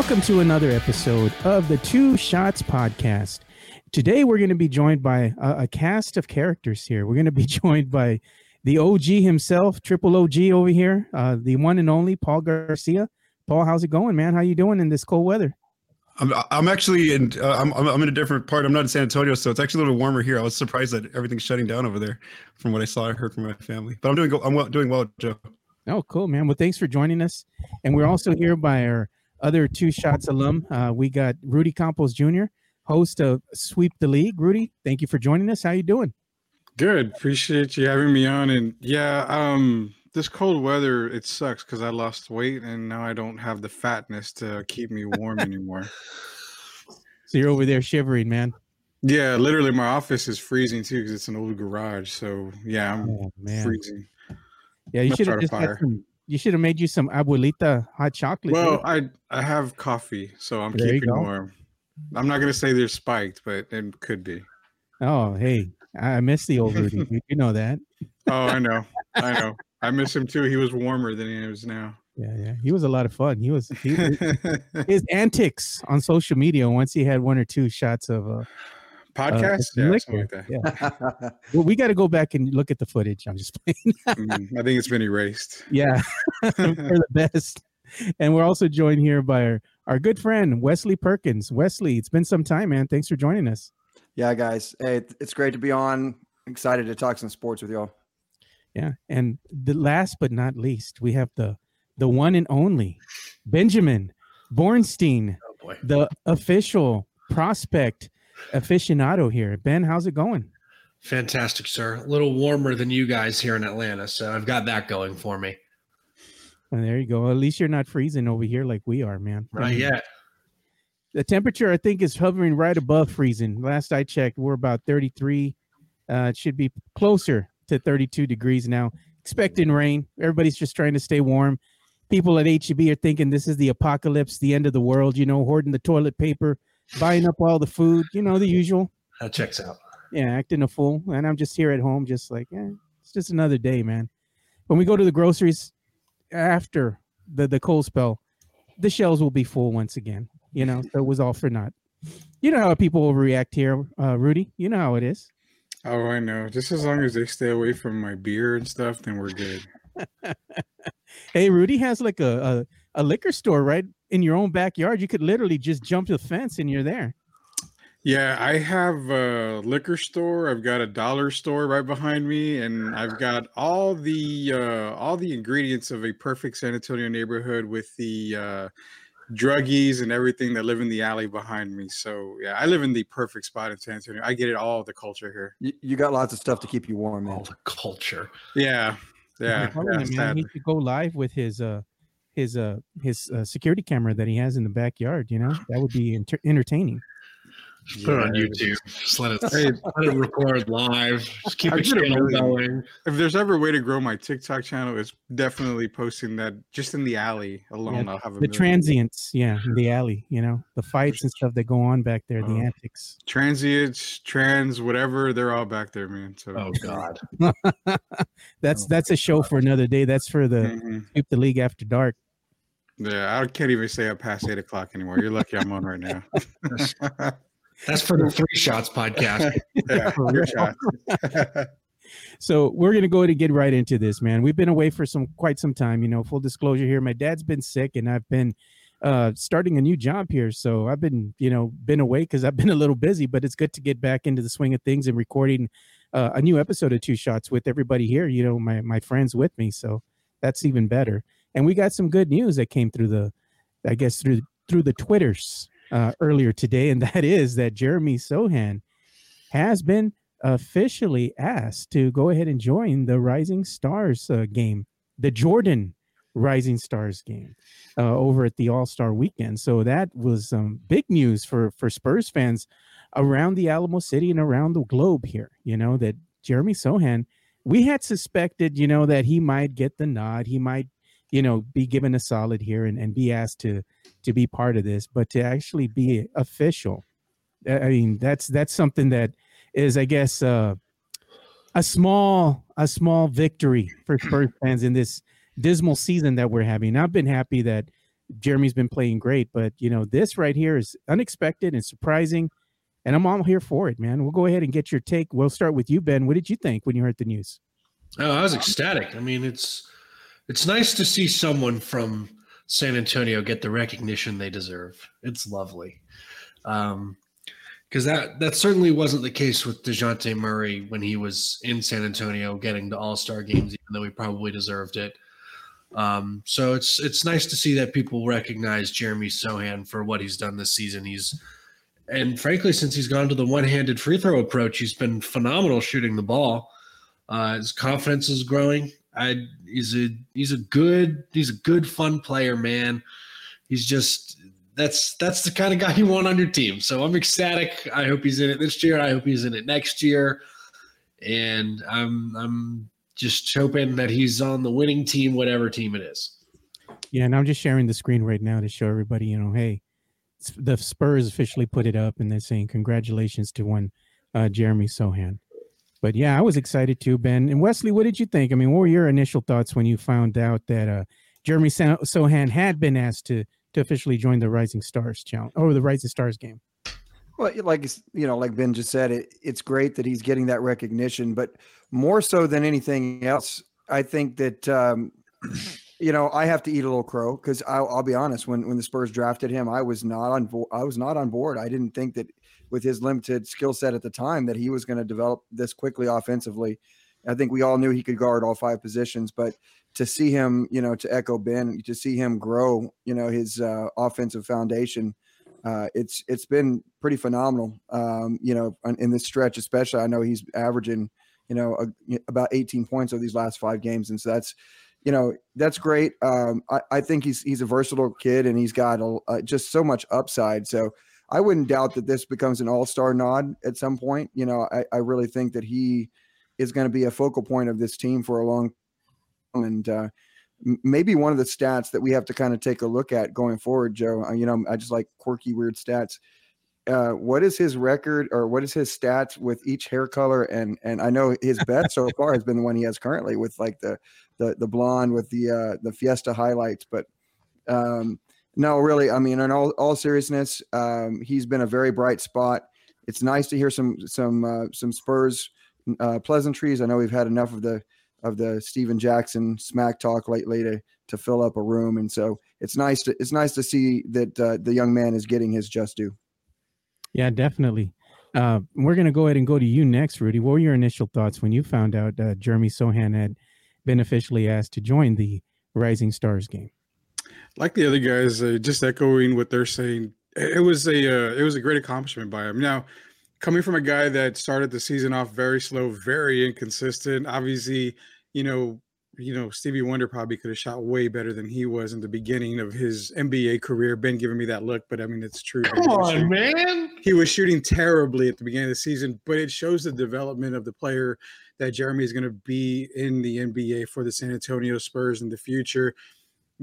Welcome to another episode of the Two Shots Podcast. Today, we're going to be joined by a, a cast of characters here. We're going to be joined by the OG himself, Triple OG over here, uh, the one and only Paul Garcia. Paul, how's it going, man? How you doing in this cold weather? I'm, I'm actually in uh, I'm, I'm in a different part. I'm not in San Antonio, so it's actually a little warmer here. I was surprised that everything's shutting down over there, from what I saw. I heard from my family, but I'm doing I'm well, doing well, Joe. Oh, cool, man. Well, thanks for joining us. And we're also here by our other two shots alum. Uh, we got Rudy Campos Jr., host of Sweep the League. Rudy, thank you for joining us. How you doing? Good. Appreciate you having me on. And yeah, um, this cold weather it sucks because I lost weight and now I don't have the fatness to keep me warm anymore. So you're over there shivering, man. Yeah, literally, my office is freezing too because it's an old garage. So yeah, I'm Oh, freezing. Yeah, you should have start a just had fire. some, you should have made you some abuelita hot chocolate. Well, dude. I I have coffee, so I'm There keeping warm. I'm not gonna say they're spiked, but it could be. oh, hey, I miss the old Rudy. you, you know that. Oh, I know, I know. I miss him too. He was warmer than he is now. Yeah, yeah. He was a lot of fun. He was he, his antics on social media once he had one or two shots of uh, Podcast, uh, yeah, something like that. Yeah. Well, we got to go back and look at the footage. I'm just playing. Mm, I think it's been erased. yeah, for the best. And we're also joined here by our, our good friend Wesley Perkins. Wesley, it's been some time, man. Thanks for joining us. Yeah, guys. Hey, it's great to be on. Excited to talk some sports with y'all. Yeah, and the last but not least, we have the the one and only Benjamin Bornstein, Oh boy. the official prospect aficionado here. Ben, how's it going? Fantastic, sir. A little warmer than you guys here in Atlanta, so I've got that going for me. And there you go. At least you're not freezing over here like we are, man. I mean, yet. The temperature, I think, is hovering right above freezing. Last I checked, we're about 33. Uh, it should be closer to 32 degrees now. Expecting rain. Everybody's just trying to stay warm. People at HEB are thinking this is the apocalypse, the end of the world, you know, hoarding the toilet paper, buying up all the food, you know, the usual. That checks out. Yeah, acting a fool. And I'm just here at home, just like, eh, it's just another day, man. When we go to the groceries after the, the cold spell, the shelves will be full once again. You know, so it was all for naught. You know how people overreact here, uh, Rudy. You know how it is. Oh, I know. Just as long as they stay away from my beer and stuff, then we're good. Hey, Rudy has like a, a, a liquor store right in your own backyard. You could literally just jump the fence and you're there. Yeah, I have a liquor store. I've got a dollar store right behind me, and I've got all the uh, all the ingredients of a perfect San Antonio neighborhood with the uh, druggies and everything that live in the alley behind me. So yeah, I live in the perfect spot in San Antonio. I get it all the culture here. You, you got lots of stuff to keep you warm, man. All the culture. Yeah, yeah, You're telling yeah. man, sad. he should go live with his uh his uh his uh, security camera that he has in the backyard. You know that would be enter- entertaining. Just put it on YouTube. Just let it, Hey, let it record live. Just keep I it a channel going. If there's ever a way to grow my TikTok channel, it's definitely posting that just in the alley alone. I'll have a The million. transients, yeah, in the alley. You know the fights and stuff that go on back there, the Oh. antics. transients, trans, whatever, they're all back there, man. So Oh God. that's Oh, that's a show for another day. That's for the Mhm. sweep the league after dark. Yeah, I can't even say up past eight o'clock anymore. You're lucky I'm on right now. That's for the three shots podcast. yeah, For your So we're gonna go ahead and get right into this, man. We've been away for some quite some time. You know, full disclosure here. My dad's been sick, and I've been uh starting a new job here. So I've been, you know, been away because I've been a little busy. But it's good to get back into the swing of things and recording uh, a new episode of Two Shots with everybody here. You know, my my friends with me. So that's even better. And we got some good news that came through the, I guess through through the twitters uh, earlier today, and that is that Jeremy Sochan has been officially asked to go ahead and join the Rising Stars uh, game, the Jordan Rising Stars game uh, over at the All Star Weekend. So that was um, big news for for Spurs fans around the Alamo City and around the globe here. You know that Jeremy Sochan, we had suspected, you know, that he might get the nod. He might, you know, be given a solid here and, and be asked to to be part of this, but to actually be official, I mean, that's that's something that is, I guess, uh, a small a small victory for Spurs fans in this dismal season that we're having. I've been happy that Jeremy's been playing great, but you know this right here is unexpected and surprising, and I'm all here for it, man. We'll go ahead and get your take. We'll start with you, Ben. What did you think when you heard the news? Oh, I was ecstatic. I mean, it's it's nice to see someone from San Antonio get the recognition they deserve. It's lovely. Um, because that that certainly wasn't the case with Dejounte Murray when he was in San Antonio getting the All Star games, even though he probably deserved it. Um, so it's it's nice to see that people recognize Jeremy Sochan for what he's done this season. He's and frankly, since he's gone to the one-handed free throw approach, he's been phenomenal shooting the ball. Uh, his confidence is growing. I, he's a he's a good he's a good fun player, man. He's just that's that's the kind of guy you want on your team. So I'm ecstatic. I hope he's in it this year. I hope he's in it next year. And I'm I'm just hoping that he's on the winning team, whatever team it is. Yeah, and I'm just sharing the screen right now to show everybody, you know, hey, the Spurs officially put it up and they're saying congratulations to one uh, Jeremy Sochan. But yeah, I was excited too, Ben. And Wesley, what did you think? I mean, what were your initial thoughts when you found out that uh, Jeremy Sochan had been asked to to officially join the Rising Stars challenge or the Rising Stars game? Well, like you know, like Ben just said, it, it's great that he's getting that recognition, but more so than anything else, I think that um, you know I have to eat a little crow because I'll, I'll, be honest. When when the Spurs drafted him, I was not on. I was not on board. I didn't think that with his limited skill set at the time that he was going to develop this quickly offensively. I think we all knew he could guard all five positions, but to see him, you know, to echo Ben, to see him grow, you know, his uh, offensive foundation, uh, it's it's been pretty phenomenal. Um, you know, in this stretch, especially, I know he's averaging, you know, a, about 18 points over these last five games, and so that's, you know, that's great. Um, I, I think he's he's a versatile kid, and he's got a, uh, just so much upside. So I wouldn't doubt that this becomes an all star nod at some point. You know, I, I really think that he is going to be a focal point of this team for a long and uh, maybe one of the stats that we have to kind of take a look at going forward, Joe. Uh, you know, I just like quirky, weird stats. Uh, what is his record or what is his stats with each hair color? And and I know his best so far has been the one he has currently with like the the the blonde with the uh, the Fiesta highlights. But um, no, really, I mean, in all all seriousness, um, he's been a very bright spot. It's nice to hear some some uh, some Spurs uh, pleasantries. I know we've had enough of the of the Stephen Jackson smack talk lately to to fill up a room, and so it's nice to it's nice to see that uh, the young man is getting his just due. Yeah, definitely. Uh, we're gonna go ahead and go to you next, Rudy. What were your initial thoughts when you found out uh, Jeremy Sochan had been officially asked to join the Rising Stars game? Like the other guys, uh, just echoing what they're saying, it was a uh, it was a great accomplishment by him. Now, coming from a guy that started the season off very slow, very inconsistent. Obviously, you know, you know, Stevie Wonder probably could have shot way better than he was in the beginning of his NBA career. Ben giving me that look, but I mean, it's true. Come on, shooting, man. He was shooting terribly at the beginning of the season, but it shows the development of the player that Jeremy is going to be in the NBA for the San Antonio Spurs in the future.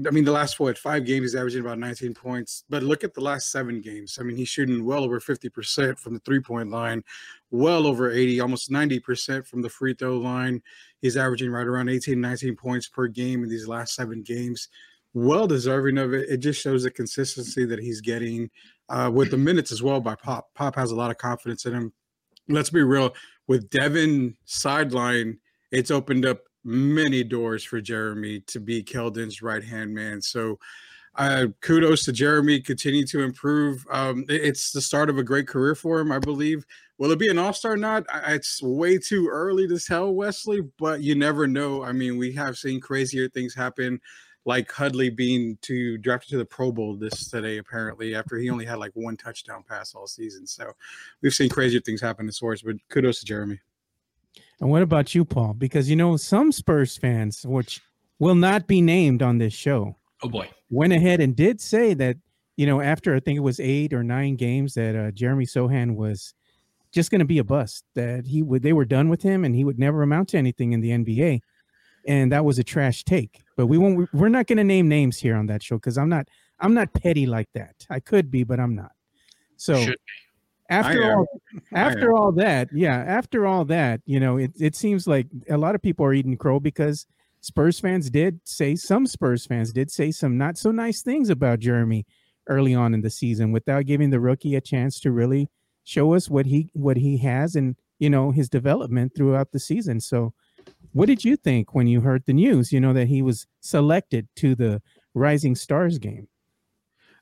I mean, the last what five games he's averaging about 19 points. But look at the last seven games. I mean, he's shooting well over 50% from the three point line, well over 80, almost 90% from the free throw line. He's averaging right around 18, 19 points per game in these last seven games. Well deserving of it. It just shows the consistency that he's getting uh, with the minutes as well by Pop. Pop has a lot of confidence in him. Let's be real. With Devin sideline, it's opened up many doors for Jeremy to be Keldon's right hand man. So, uh, kudos to Jeremy. Continue to improve. Um, it's the start of a great career for him, I believe. Will it be an all star? Not. It's way too early to tell, Wesley. But you never know. I mean, we have seen crazier things happen, like Huntley being to drafted to the Pro Bowl this today, apparently after he only had like one touchdown pass all season. So we've seen crazier things happen in sports. But kudos to Jeremy. And what about you, Paul? Because you know some Spurs fans, which will not be named on this show, oh boy, went ahead and did say that you know after I think it was eight or nine games that uh, Jeremy Sochan was just going to be a bust. That he would they were done with him and he would never amount to anything in the NBA, and that was a trash take. But we won't. We're not going to name names here on that show because I'm not. I'm not petty like that. I could be, but I'm not. So after all after all that yeah after all that you know it, it seems like a lot of people are eating crow because Spurs fans did say some Spurs fans did say some not so nice things about Jeremy early on in the season without giving the rookie a chance to really show us what he what he has and you know his development throughout the season. So what did you think when you heard the news, you know, that he was selected to the Rising Stars game?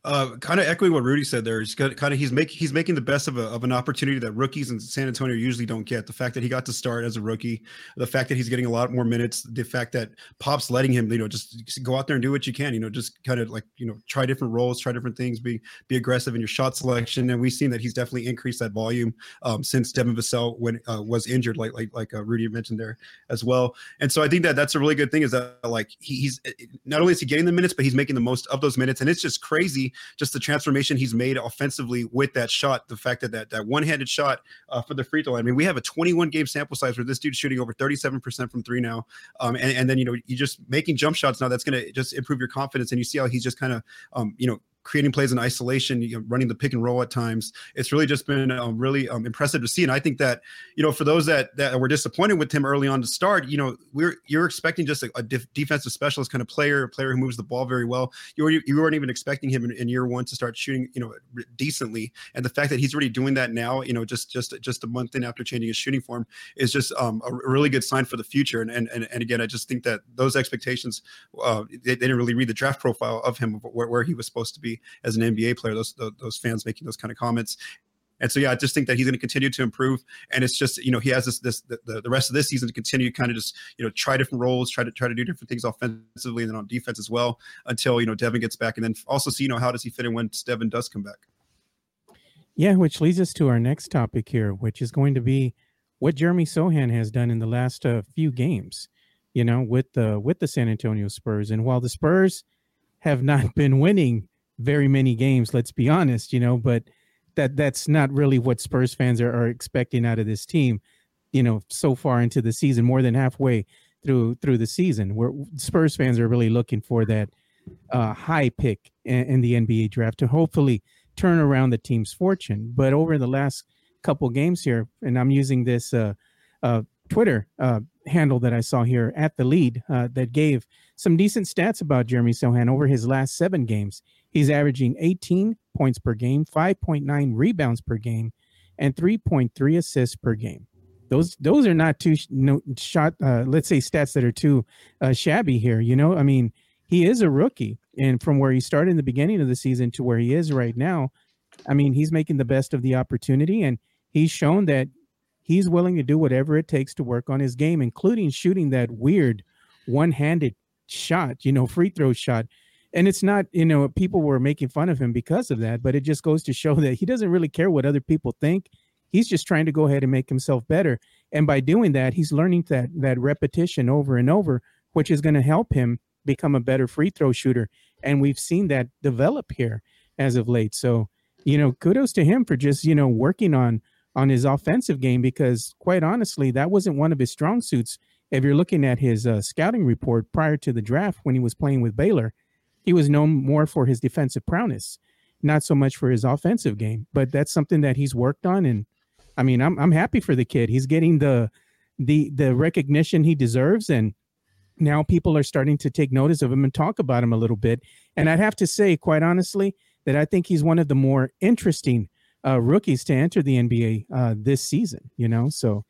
Uh, kind of echoing what Rudy said there. He's kind of he's making he's making the best of a, of an opportunity that rookies in San Antonio usually don't get. The fact that he got to start as a rookie, the fact that he's getting a lot more minutes, the fact that Pop's letting him, you know, just, go out there and do what you can. You know, just kind of like you know try different roles, try different things, be be aggressive in your shot selection. And we've seen that he's definitely increased that volume um, since Devin Vassell when uh, was injured, like like like uh, Rudy mentioned there as well. And so I think that that's a really good thing is that like he, he's not only is he getting the minutes, but he's making the most of those minutes. And it's just crazy, just the transformation he's made offensively with that shot. The fact that that, that one-handed shot uh, for the free throw. I mean, we have a 21 game sample size where this dude's shooting over 37% from three now. Um, and, and then, you know, you just making jump shots now, that's going to just improve your confidence. And you see how he's just kind of, um, you know, creating plays in isolation, you know, running the pick and roll at times. It's really just been um, really um, impressive to see. And I think that you know, for those that that were disappointed with him early on to start, you know, we're you're expecting just a, a def- defensive specialist kind of player, a player who moves the ball very well. You were you weren't even expecting him in, in year one to start shooting, you know, decently. And the fact that he's already doing that now, you know, just just just a month in after changing his shooting form is just um, a really good sign for the future. And and and, and again, I just think that those expectations, uh, they, they didn't really read the draft profile of him where, where he was supposed to be as an NBA player. Those those fans making those kind of comments. And so, yeah, I just think that he's going to continue to improve. And it's just, you know, he has this, this, the, the rest of this season to continue kind of just, you know, try different roles, try to try to do different things offensively and then on defense as well until, you know, Devin gets back. And then also see, you know, how does he fit in when Devin does come back? Yeah, which leads us to our next topic here, which is going to be what Jeremy Sochan has done in the last uh, few games, you know, with the with the San Antonio Spurs. And while the Spurs have not been winning very many games. Let's be honest, you know, but that that's not really what Spurs fans are, are expecting out of this team. You know, so far into the season, more than halfway through through the season, where Spurs fans are really looking for that uh, high pick in, in, the NBA draft to hopefully turn around the team's fortune. But over the last couple games here, and I'm using this uh, uh, Twitter uh, handle that I saw here at the lead uh, that gave some decent stats about Jeremy Sochan over his last seven games. He's averaging 18 points per game, 5.9 rebounds per game, and 3.3 assists per game. Those those are not too no, shot. Uh, let's say stats that are too uh, shabby here. You know, I mean, he is a rookie, and from where he started in the beginning of the season to where he is right now, I mean, he's making the best of the opportunity, and he's shown that he's willing to do whatever it takes to work on his game, including shooting that weird one-handed shot, you know, free throw shot. And it's not, you know, people were making fun of him because of that, but it just goes to show that he doesn't really care what other people think. He's just trying to go ahead and make himself better. And by doing that, he's learning that that repetition over and over, which is going to help him become a better free throw shooter. And we've seen that develop here as of late. So, you know, kudos to him for just, you know, working on on his offensive game because quite honestly, that wasn't one of his strong suits if you're looking at his uh, scouting report prior to the draft when he was playing with Baylor, he was known more for his defensive prowess, not so much for his offensive game. But that's something that he's worked on, and I mean, I'm I'm happy for the kid. He's getting the the the recognition he deserves, and now people are starting to take notice of him and talk about him a little bit. And I'd have to say, quite honestly, that I think he's one of the more interesting uh, rookies to enter the NBA uh, this season. You know, so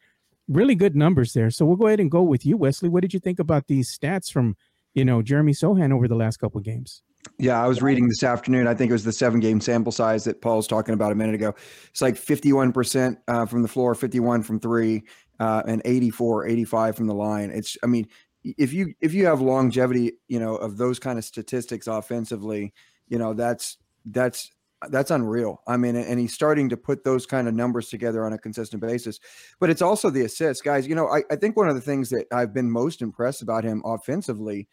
really good numbers there. So we'll go ahead and go with you, Wesley. What did you think about these stats from, you know, Jeremy Sochan over the last couple of games? Yeah, I was reading this afternoon. I think it was the seven game sample size that Paul was talking about a minute ago. It's like 51% uh, from the floor, 51 from three, uh, and 84, 85 from the line. It's, I mean, if you if you have longevity, you know, of those kind of statistics offensively, you know, that's that's that's unreal. I mean, and he's starting to put those kind of numbers together on a consistent basis. But it's also the assists, guys. You know, I, I think one of the things that I've been most impressed about him offensively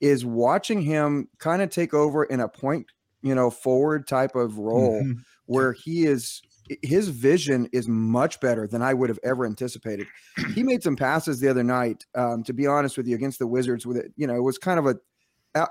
is watching him kind of take over in a point, you know, forward type of role mm-hmm. where he is his vision is much better than I would have ever anticipated. He made some passes the other night, um, to be honest with you, against the Wizards. With it, you know, it was kind of a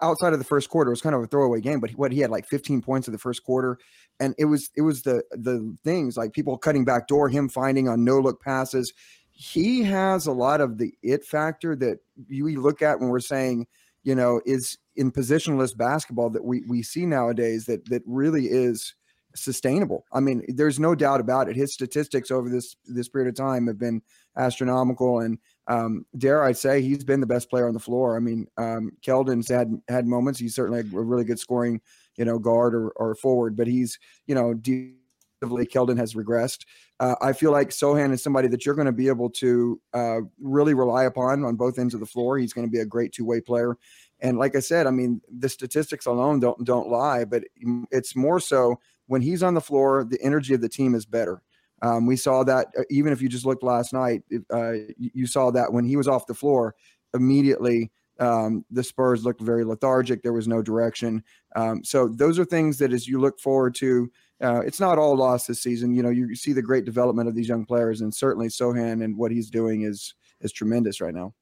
outside of the first quarter, it was kind of a throwaway game. But what he had like 15 points in the first quarter, and it was it was the the things like people cutting back door, him finding on no look passes. he has a lot of the it factor that we look at when we're saying, you know, is in positionless basketball that we we see nowadays that that really is sustainable. I mean, there's no doubt about it. His statistics over this this period of time have been astronomical, and um, dare I say, he's been the best player on the floor. I mean, um, Keldon's had had moments. He's certainly a really good scoring, you know, guard or, or forward, but he's you know. Defensively, Keldon has regressed. Uh, I feel like Sochan is somebody that you're going to be able to uh, really rely upon on both ends of the floor. He's going to be a great two way player. And like I said, I mean, the statistics alone don't don't lie, but it's more so when he's on the floor, the energy of the team is better. Um, we saw that uh, even if you just looked last night, uh, you saw that when he was off the floor, immediately um, the Spurs looked very lethargic. There was no direction. Um, so those are things that as you look forward to, uh, it's not all lost this season. You know, you see the great development of these young players, and certainly Sochan and what he's doing is is tremendous right now.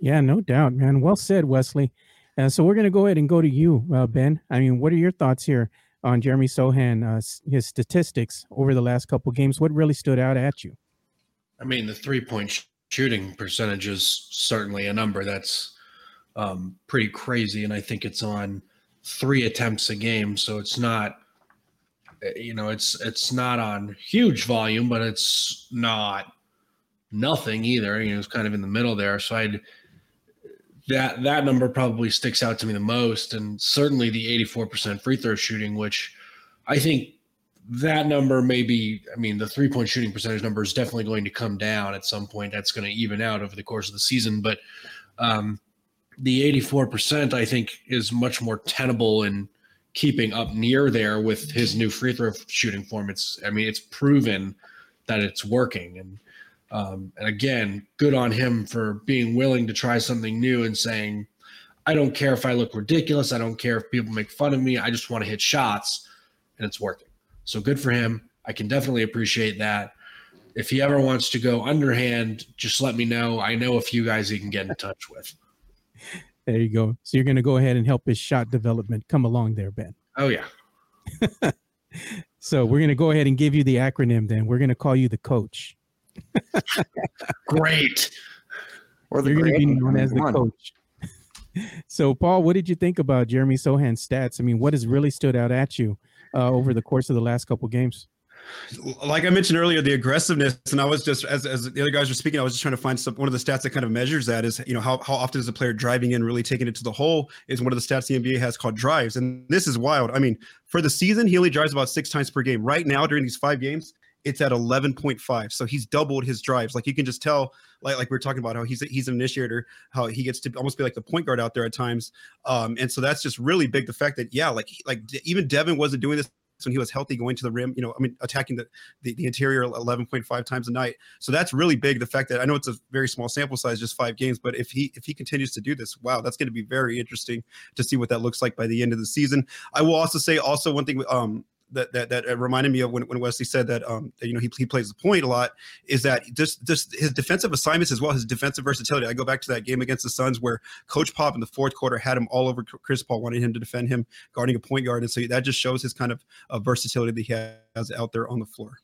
Yeah, no doubt, man. Well said, Wesley. Uh, so we're going to go ahead and go to you, uh, Ben. I mean, what are your thoughts here on Jeremy Sochan, uh, his statistics over the last couple games. What really stood out at you? I mean, the three point sh- shooting percentage is certainly a number that's um, pretty crazy, and I think it's on three attempts a game, so it's not. You know, it's it's not on huge volume, but it's not nothing either. You know, it's kind of in the middle there. So I'd that that number probably sticks out to me the most, and certainly the 84% free throw shooting, which I think that number may be. I mean, the three point shooting percentage number is definitely going to come down at some point. That's going to even out over the course of the season, but um, the 84% I think is much more tenable in keeping up near there with his new free throw shooting form. It's I mean, it's proven that it's working and um, and again, good on him for being willing to try something new and saying, I don't care if I look ridiculous. I don't care if people make fun of me. I just want to hit shots and it's working. So good for him. I can definitely appreciate that. If he ever wants to go underhand, just let me know. I know a few guys he can get in touch with. There you go. So you're going to go ahead and help his shot development come along there, Ben. Oh, yeah. so we're going to go ahead and give you the acronym then. We're going to call you the coach. Great. Or the You're going to be known as the coach. so, Paul, what did you think about Jeremy Sochan's stats? I mean, what has really stood out at you uh, over the course of the last couple games? Like I mentioned earlier, the aggressiveness, and I was just as, as the other guys were speaking, I was just trying to find some one of the stats that kind of measures that is, you know, how, how often is a player driving in, really taking it to the hole is one of the stats the NBA has called drives. And this is wild. I mean, for the season, he only drives about six times per game. Right now, during these five games, it's at 11.5 so he's doubled his drives like you can just tell like like we are talking about how he's he's an initiator how he gets to almost be like the point guard out there at times um and so that's just really big the fact that yeah like like even devin wasn't doing this when he was healthy going to the rim you know i mean attacking the, the, the interior 11.5 times a night. So that's really big the fact that i know it's a very small sample size just five games but if he if he continues to do this wow that's going to be very interesting to see what that looks like by the end of the season. I will also say also one thing um that that, that reminded me of when, when Wesley said that um that, you know he, he plays the point a lot is that just just his defensive assignments as well his defensive versatility. I go back to that game against the Suns where Coach Pop in the fourth quarter had him all over Chris Paul, wanted him to defend him guarding a point guard, and so that just shows his kind of uh, versatility that he has out there on the floor.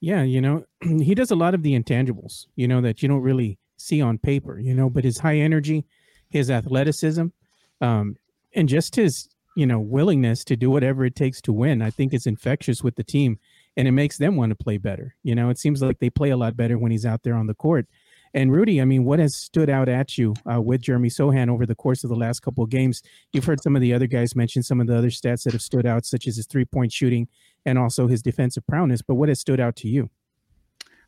Yeah, you know, he does a lot of the intangibles, you know, that you don't really see on paper, you know, but his high energy, his athleticism, um, and just his you know willingness to do whatever it takes to win i think is infectious with the team and it makes them want to play better you know? It seems like they play a lot better when he's out there on the court. And rudy i mean what has stood out at you uh, with jeremy sochan over the course of the last couple of games? You've heard some of the other guys mention some of the other stats that have stood out such as his three point shooting and also his defensive prowess but what has stood out to you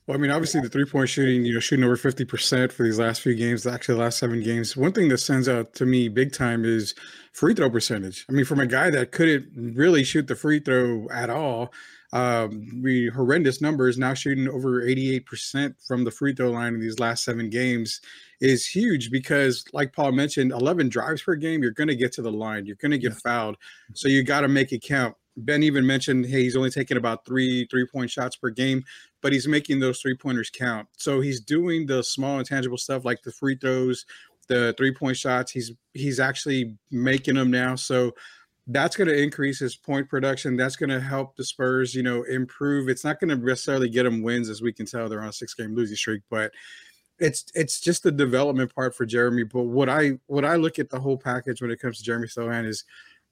well, I mean, obviously the three point shooting, you know, shooting over 50% for these last few games, actually the last seven games. One thing that stands out to me big time is free throw percentage. I mean, from a guy that couldn't really shoot the free throw at all, um, we horrendous numbers now shooting over 88% from the free throw line in these last seven games is huge because, like Paul mentioned, 11 drives per game, you're going to get to the line, you're going to get yeah. fouled. So you got to make it count. Ben even mentioned, hey, he's only taking about three three point shots per game, but he's making those three pointers count. So he's doing the small intangible stuff like the free throws, the three point shots. He's he's actually making them now. So that's going to increase his point production. That's going to help the Spurs, you know, improve. It's not going to necessarily get them wins, as we can tell they're on a six-game losing streak, but it's it's just the development part for Jeremy. But what I what I look at the whole package when it comes to Jeremy Sochan is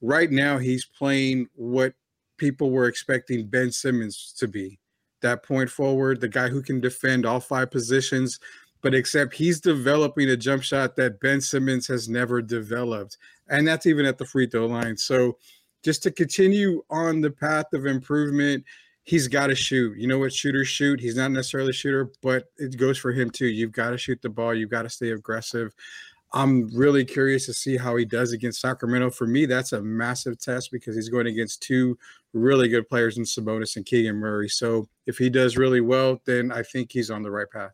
right now he's playing what people were expecting Ben Simmons to be. That point forward, the guy who can defend all five positions, but except he's developing a jump shot that Ben Simmons has never developed. And that's even at the free throw line. So just to continue on the path of improvement, he's got to shoot. You know what shooters shoot? He's not necessarily a shooter, but it goes for him too. You've got to shoot the ball, you've got to stay aggressive. I'm really curious to see how he does against Sacramento. For me, that's a massive test because he's going against two really good players in Sabonis and Keegan Murray. So if he does really well, then I think he's on the right path.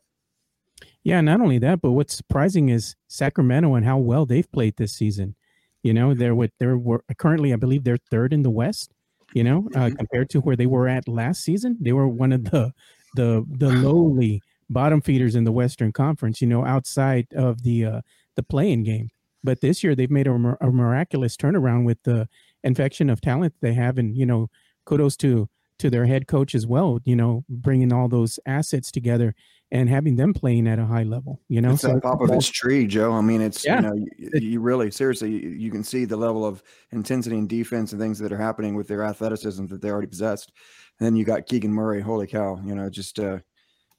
Yeah, not only that, but what's surprising is Sacramento and how well they've played this season. You know, they're with they're currently, I believe, they're third in the West. You know, uh, mm-hmm. compared to where they were at last season, they were one of the the the lowly bottom feeders in the Western Conference. You know, outside of the uh, the playing game. But this year they've made a, a miraculous turnaround with the infection of talent they have, and you know, kudos to to their head coach as well. You know, bringing all those assets together and having them playing at a high level. You know, it's so top of his tree, Joe. I mean, it's yeah. you know, you, you really seriously you, you, can see the level of intensity and defense and things that are happening with their athleticism that they already possessed. And then you got Keegan Murray. Holy cow! You know, just uh,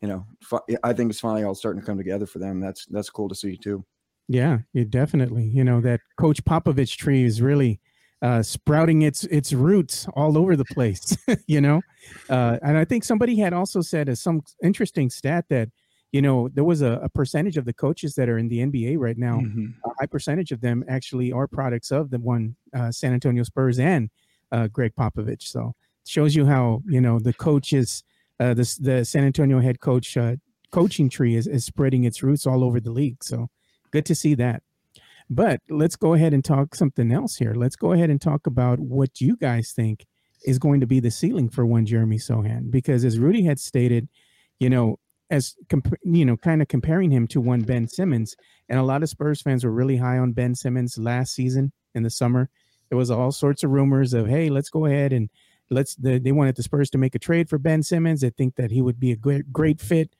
you know, I think it's finally all starting to come together for them. That's that's cool to see too. Yeah, it definitely. You know that Coach Popovich tree is really uh, sprouting its its roots all over the place. you know, uh, and I think somebody had also said uh, some interesting stat that you know there was a, a, percentage of the coaches that are in the NBA right now. Mm-hmm. A high percentage of them actually are products of the one uh, San Antonio Spurs and uh, Gregg Popovich. So it shows you how you know the coaches, uh, the the San Antonio head coach uh, coaching tree is, is spreading its roots all over the league. So good to see that. But let's go ahead and talk something else here. Let's go ahead and talk about what you guys think is going to be the ceiling for one Jeremy Sochan, Because as Rudy had stated, you know, as comp- you know, kind of comparing him to one Ben Simmons, and a lot of Spurs fans were really high on Ben Simmons last season in the summer. There was all sorts of rumors of, hey, let's go ahead and let's. The, they wanted the Spurs to make a trade for Ben Simmons. They think that he would be a great, great fit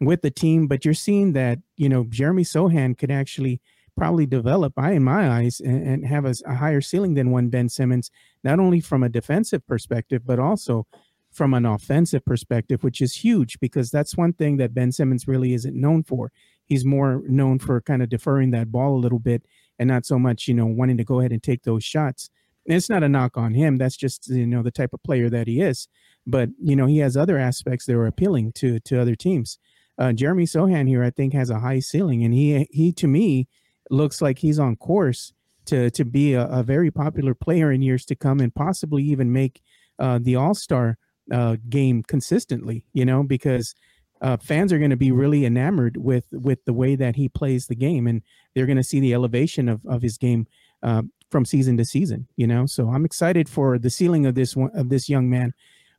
with the team, but you're seeing that you know Jeremy Sochan could actually probably develop, I in my eyes, and, and have a, a, higher ceiling than one Ben Simmons, not only from a defensive perspective, but also from an offensive perspective, which is huge because that's one thing that Ben Simmons really isn't known for. He's more known for kind of deferring that ball a little bit and not so much, you know, wanting to go ahead and take those shots. And it's not a knock on him. That's just, you know, the type of player that he is. But, you know, he has other aspects that are appealing to to other teams uh, Jeremy Sochan here, I think, has a high ceiling, and he he to me looks like he's on course to to be a, a very popular player in years to come, and possibly even make uh, the All Star uh, game consistently. You know, because uh, fans are going to be really enamored with with the way that he plays the game, and they're going to see the elevation of of his game uh, from season to season. You know, so I'm excited for the ceiling of this one of this young man.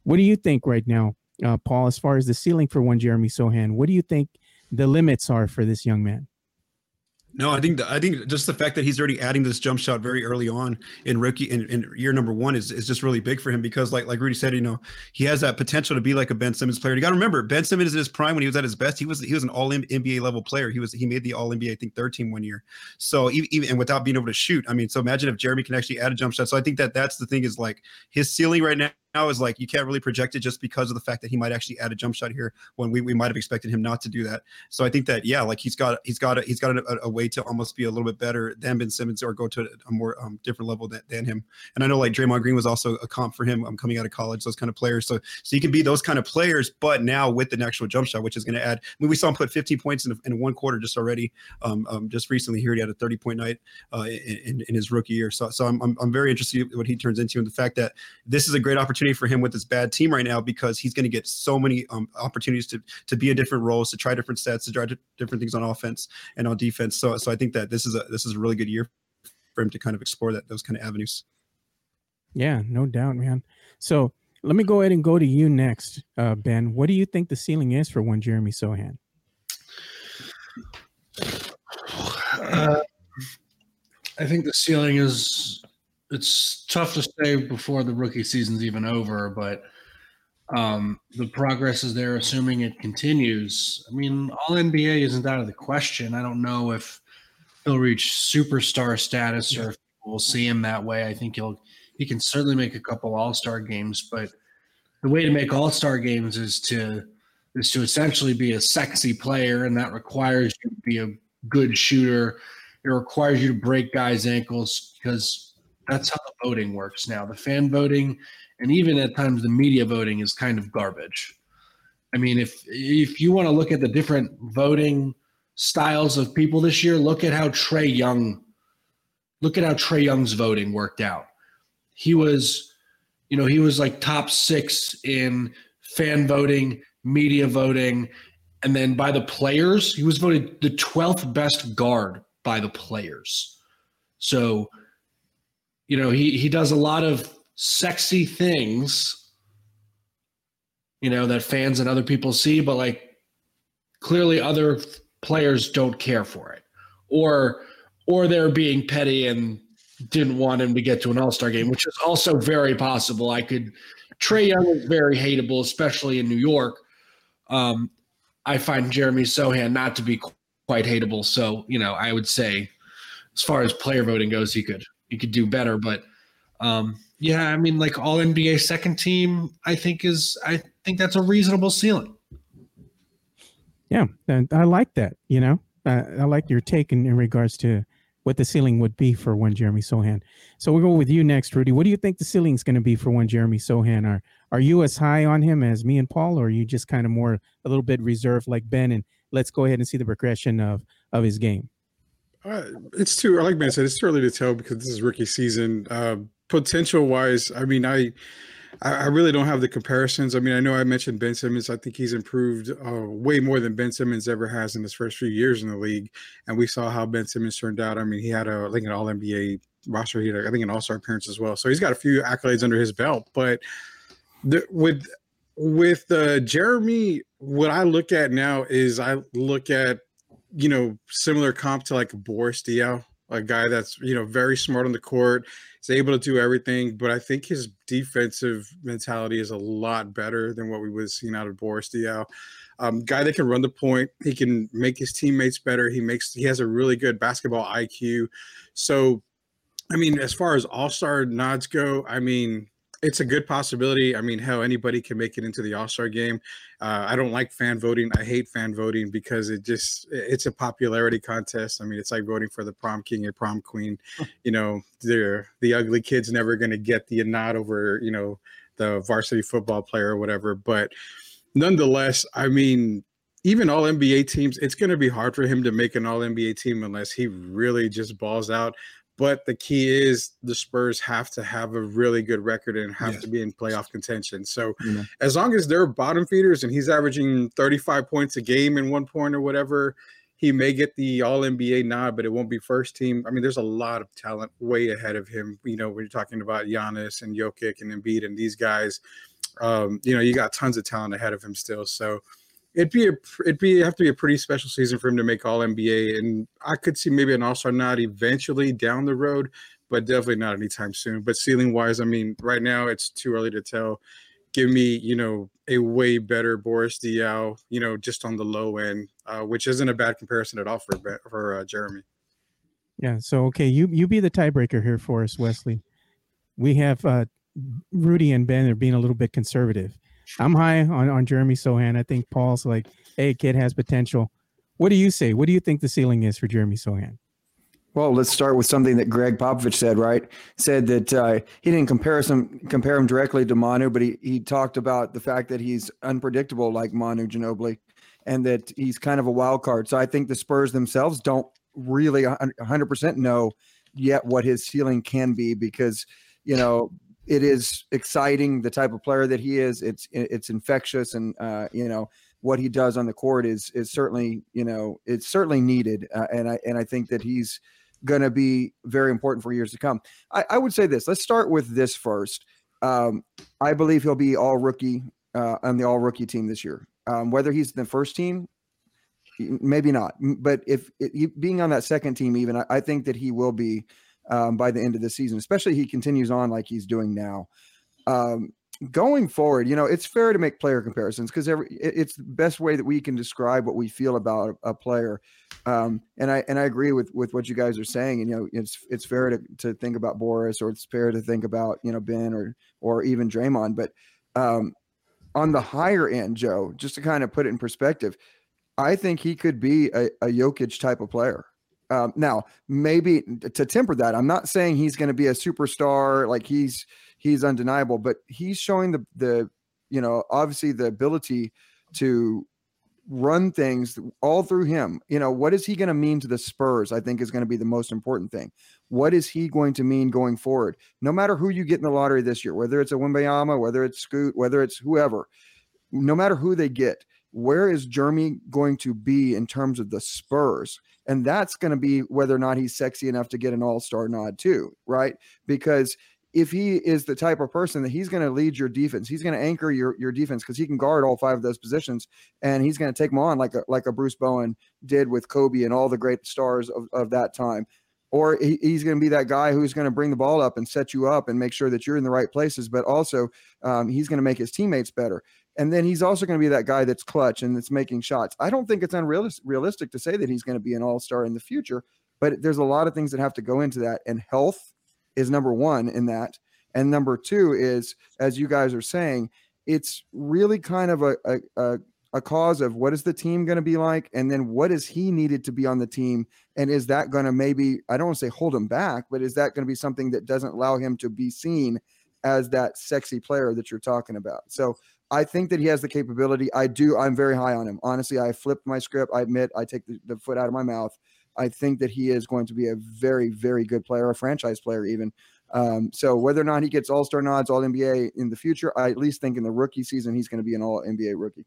What do you think right now? Uh, Paul, as far as the ceiling for one Jeremy Sochan. What do you think the limits are for this young man? No, I think the, I think just the fact that he's already adding this jump shot very early on in rookie in, in, year number one is, is just really big for him because like like Rudy said, you know, he has that potential to be like a Ben Simmons player. You got to remember, Ben Simmons in his prime when he was at his best, he was he was an All NBA level player. He was he made the All NBA I think third team one year. So even, even and without being able to shoot, I mean, so imagine if Jeremy can actually add a jump shot. So I think that that's the thing is like his ceiling right now now is like you can't really project it just because of the fact that he might actually add a jump shot here when we, we might have expected him not to do that. So I think that yeah, like he's got he's got a, he's got a, a way to almost be a little bit better than Ben Simmons or go to a more um, different level than, than, him. And I know like Draymond Green was also a comp for him. I'm um, coming out of college, those kind of players. So so you can be those kind of players, but now with the actual jump shot, which is going to add. I mean, we saw him put 15 points in, in one quarter just already. Um, um, just recently here, he had a 30 point night uh, in, in his rookie year. So so I'm, I'm I'm very interested in what he turns into and the fact that this is a great opportunity for him with his bad bad team right now because he's going to get so many um, opportunities to to be in different roles, to try different sets, to try different things on offense and on defense. So so I think that this is a this is a really good year for him to kind of explore that those kind of avenues. Yeah, no doubt, man. So let me go ahead and go to you next, uh, Ben. What do you think the ceiling is for one Jeremy Sochan? Uh, I think the ceiling is it's tough to say before the rookie season's even over, but um, the progress is there, assuming it continues. I mean, all NBA isn't out of the question. I don't know if he'll reach superstar status or if we'll see him that way. I think he'll he can certainly make a couple All Star games, but the way to make All Star games is to is to essentially be a sexy player, and that requires you to be a good shooter. It requires you to break guys' ankles because that's how the voting works now. The fan voting and even at times the media voting is kind of garbage. I mean, if if you want to look at the different voting styles of people this year, look at how Trae Young, look at how Trae Young's voting worked out. He was, you know, he was like top six in fan voting, media voting, and then by the players, he was voted the 12th best guard by the players. So, you know, he he does a lot of sexy things, you know, that fans and other people see, but like clearly other players don't care for it. Or or they're being petty and didn't want him to get to an all-star game, which is also very possible. I could Trae Young is very hateable, especially in New York. Um, I find Jeremy Sochan not to be quite hateable. So, you know, I would say as far as player voting goes, he could he could do better. But um, yeah, I mean, like all NBA second team, I think is I think that's a reasonable ceiling. Yeah, and I like that. You know, uh, I like your take in, in regards to what the ceiling would be for one Jeremy Sochan. So we'll go with you next, Rudy. What do you think the ceiling is going to be for one Jeremy Sochan? Are are you as high on him as me and Paul, or are you just kind of more a little bit reserved like Ben? And let's go ahead and see the progression of of his game. Uh, it's too, like Ben said, it's too early to tell because this is rookie season. Uh, potential wise, I mean, I I really don't have the comparisons. I mean, I know I mentioned Ben Simmons. I think he's improved uh, way more than Ben Simmons ever has in his first few years in the league. And we saw how Ben Simmons turned out. I mean, he had a, I think an All NBA roster. He had, I think, an All Star appearance as well. So he's got a few accolades under his belt. But the, with with uh, Jeremy, what I look at now is I look at you know similar comp to like Boris Diaw, a guy that's you know very smart on the court He's able to do everything, but I think his defensive mentality is a lot better than what we would have seen out of Boris Diaw. Um, guy that can run the point, he can make his teammates better. He makes he has a really good basketball IQ. So, I mean, as far as all star nods go, I mean, it's a good possibility. I mean, hell, anybody can make it into the All Star game. Uh, I don't like fan voting. I hate fan voting because it just it's a popularity contest. I mean, it's like voting for the prom king or prom queen. You know, they're the ugly kid's never going to get the nod over you know the varsity football player or whatever. But nonetheless, I mean, even all NBA teams, it's going to be hard for him to make an all NBA team unless he really just balls out. But the key is the Spurs have to have a really good record and have yes. to be in playoff contention. So as long as they're bottom feeders and he's averaging 35 points a game in one point or whatever, he may get the all NBA nod, but it won't be first team. I mean, there's a lot of talent way ahead of him. You know, when you're talking about Giannis and Jokic and Embiid and these guys, um, you know, you got tons of talent ahead of him still. So it'd be a it'd be have to be a pretty special season for him to make All NBA, and I could see maybe an All Star nod eventually down the road, but definitely not anytime soon. But ceiling wise, I mean, right now it's too early to tell. Give me, you know, a way better Boris Diaw, you know, just on the low end, uh, which isn't a bad comparison at all for for uh, Jeremy. Yeah. So okay, you you be the tiebreaker here for us, Wesley. We have uh, Rudy and Ben are being a little bit conservative. I'm high on, on Jeremy Sochan. I think Paul's like, hey, kid has potential. What do you say? What do you think the ceiling is for Jeremy Sochan? Well, let's start with something that Gregg Popovich said. Right, said that uh, he didn't compare him compare him directly to Manu, but he he talked about the fact that he's unpredictable like Manu Ginobili, and that he's kind of a wild card. So I think the Spurs themselves don't really 100% know yet what his ceiling can be because you know it is exciting the type of player that he is. It's it's infectious, and uh, you know what he does on the court is is certainly you know it's certainly needed, uh, and I and I think that he's going to be very important for years to come. I, I, would say this. Let's start with this first. Um, I believe he'll be all rookie uh, on the all rookie team this year. Um, whether he's the first team, maybe not. But if it, being on that second team, even I, I think that he will be um, by the end of the season, especially he continues on like he's doing now. Um, going forward, you know, it's fair to make player comparisons because every it's the best way that we can describe what we feel about a, a player. Um, and I and I agree with with what you guys are saying. And you know, it's it's fair to to think about Boris or it's fair to think about you know Ben or or even Draymond. But um, on the higher end, Joe, just to kind of put it in perspective, I think he could be a, a Jokic type of player. Um, now, maybe to temper that, I'm not saying he's going to be a superstar like he's he's undeniable, but he's showing the the you know obviously the ability to run things all through him. You know, what is he going to mean to the Spurs? I think is going to be the most important thing. What is he going to mean going forward? No matter who you get in the lottery this year, whether it's a Wembanyama, whether it's Scoot, whether it's whoever, no matter who they get, where is Jeremy going to be in terms of the Spurs? And that's going to be whether or not he's sexy enough to get an all star nod, too, right? Because if he is the type of person that he's going to lead your defense, he's going to anchor your your defense because he can guard all five of those positions, and he's going to take them on like a like a Bruce Bowen did with Kobe and all the great stars of, of that time. Or he, he's going to be that guy who's going to bring the ball up and set you up and make sure that you're in the right places, but also um, he's going to make his teammates better. And then he's also going to be that guy that's clutch and that's making shots. I don't think it's unrealistic to say that he's going to be an all star in the future, but there's a lot of things that have to go into that. And health is number one in that. And number two is, as you guys are saying, it's really kind of a, a, a, a cause of what is the team going to be like? And then what is he needed to be on the team? And is that going to maybe, I don't want to say hold him back, but is that going to be something that doesn't allow him to be seen as that sexy player that you're talking about? So I think that he has the capability. I do. I'm very high on him. Honestly, I flipped my script. I admit I take the, the, foot out of my mouth. I think that he is going to be a very, very good player, a franchise player, even. Um, so whether or not he gets All Star nods, All NBA in the future, I at least think in the rookie season he's going to be an All NBA rookie.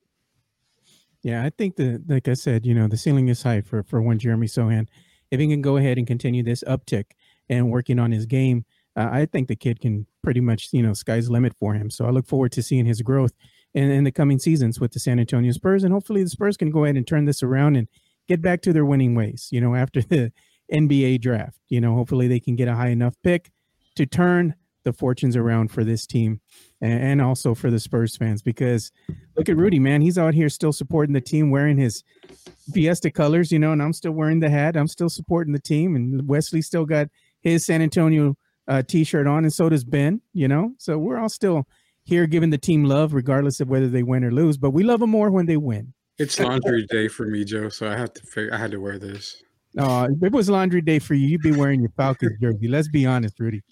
Yeah, I think that, like I said, you know, the ceiling is high for for one Jeremy Sochan. If he can go ahead and continue this uptick and working on his game, uh, I think the kid can pretty much, you know, sky's limit for him. So I look forward to seeing his growth in, in the coming seasons with the San Antonio Spurs. And hopefully the Spurs can go ahead and turn this around and get back to their winning ways, you know, after the NBA draft. You know, hopefully they can get a high enough pick to turn the fortunes around for this team and, and also for the Spurs fans because look at Rudy, man. He's out here still supporting the team, wearing his Fiesta colors, you know, and I'm still wearing the hat. I'm still supporting the team. And Wesley still got his San Antonio uh, t-shirt on, and so does Ben. You know, so we're all still here giving the team love, regardless of whether they win or lose. But we love them more when they win. It's laundry day for me, Joe. So I have to figure. I had to wear this. Uh, if it was laundry day for you, you'd be wearing your Falcons jersey. Let's be honest, Rudy.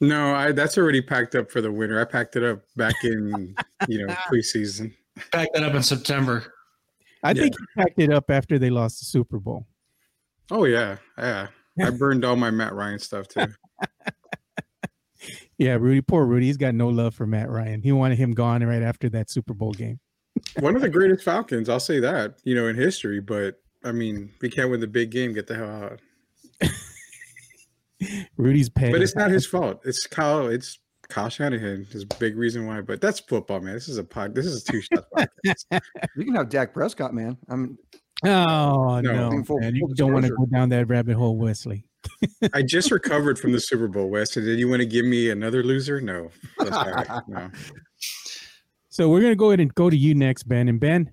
No, I that's already packed up for the winter. I packed it up back in you know preseason. Packed that up in September. I yeah. think you packed it up after they lost the Super Bowl. Oh yeah, yeah. I burned all my Matt Ryan stuff too. yeah, Rudy, poor Rudy. He's got no love for Matt Ryan. He wanted him gone right after that Super Bowl game. One of the greatest Falcons, I'll say that, you know, in history. But I mean, we can't win the big game. Get the hell out. Rudy's paid. But it's not his fault. It's Kyle. It's Kyle Shanahan. There's a big reason why. But that's football, man. This is a pod. This is a two shot You can have Dak Prescott, man. I'm. Oh no, no man. you don't want to go down that rabbit hole, Wesley. I just recovered from the Super Bowl, Wes. Did you want to give me another loser? No. no. So we're gonna go ahead and go to you next, Ben. And Ben,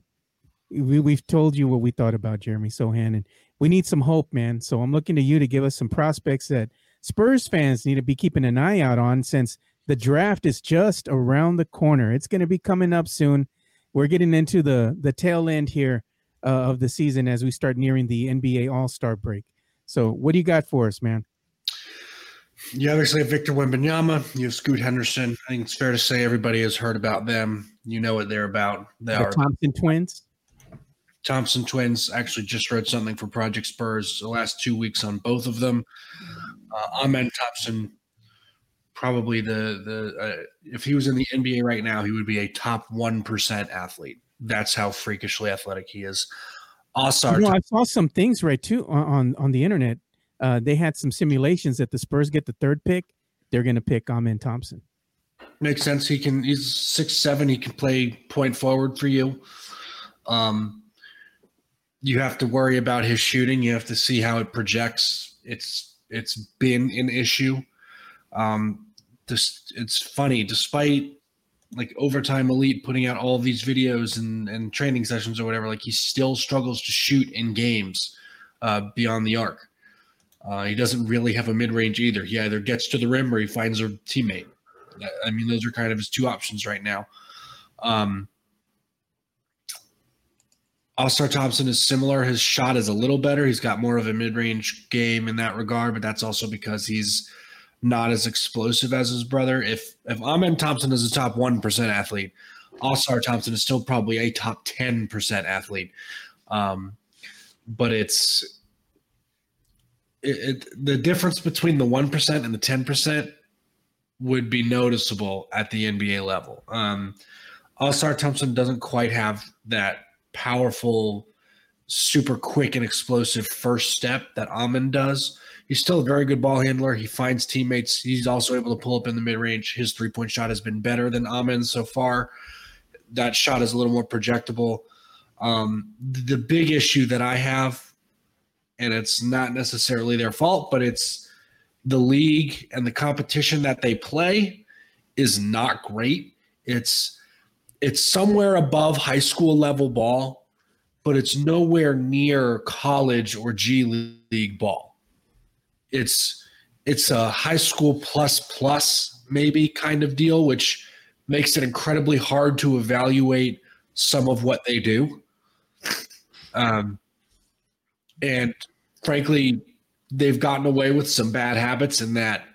we, we've told you what we thought about Jeremy Sochan, and we need some hope, man. So I'm looking to you to give us some prospects that Spurs fans need to be keeping an eye out on since the draft is just around the corner. It's going to be coming up soon. We're getting into the the tail end here uh, of the season as we start nearing the NBA All Star break. So, what do you got for us, man? You obviously have Victor Wembanyama. You have Scoot Henderson. I think it's fair to say everybody has heard about them. You know what they're about. They the are Thompson twins. Thompson twins actually just wrote something for Project Spurs the last two weeks on both of them. Uh, Amen Thompson, probably the the uh, if he was in the NBA right now, he would be a top one percent athlete. That's how freakishly athletic he is. Also, you know, I saw some things right too on on the internet. Uh, they had some simulations that the Spurs get the third pick, they're going to pick Amen Thompson. Makes sense. He can. He's six seven. He can play point forward for you. Um, you have to worry about his shooting. You have to see how it projects. It's it's been an issue. Um, this it's funny, despite like overtime elite putting out all these videos and, and training sessions or whatever, like he still struggles to shoot in games uh, beyond the arc. Uh, he doesn't really have a mid range either. He either gets to the rim or he finds a teammate. I mean, those are kind of his two options right now. Um, Ausar Thompson is similar. His shot is a little better. He's got more of a mid range game in that regard, but that's also because he's not as explosive as his brother. If if Amen Thompson is a top one percent athlete, Ausar Thompson is still probably a top ten percent athlete. Um, but it's it, it, the difference between the one percent and the ten percent would be noticeable at the NBA level. Um, Ausar Thompson doesn't quite have that powerful, super quick and explosive first step that Amen does. He's still a very good ball handler. He finds teammates. He's also able to pull up in the mid range. His three point shot has been better than Amen so far. That shot is a little more projectable. Um, the big issue that I have, and it's not necessarily their fault, but it's the league and the competition that they play is not great. It's it's somewhere above high school level ball, but it's nowhere near college or G League ball. It's it's a high school plus plus maybe kind of deal, which makes it incredibly hard to evaluate some of what they do. Um, and frankly, they've gotten away with some bad habits in that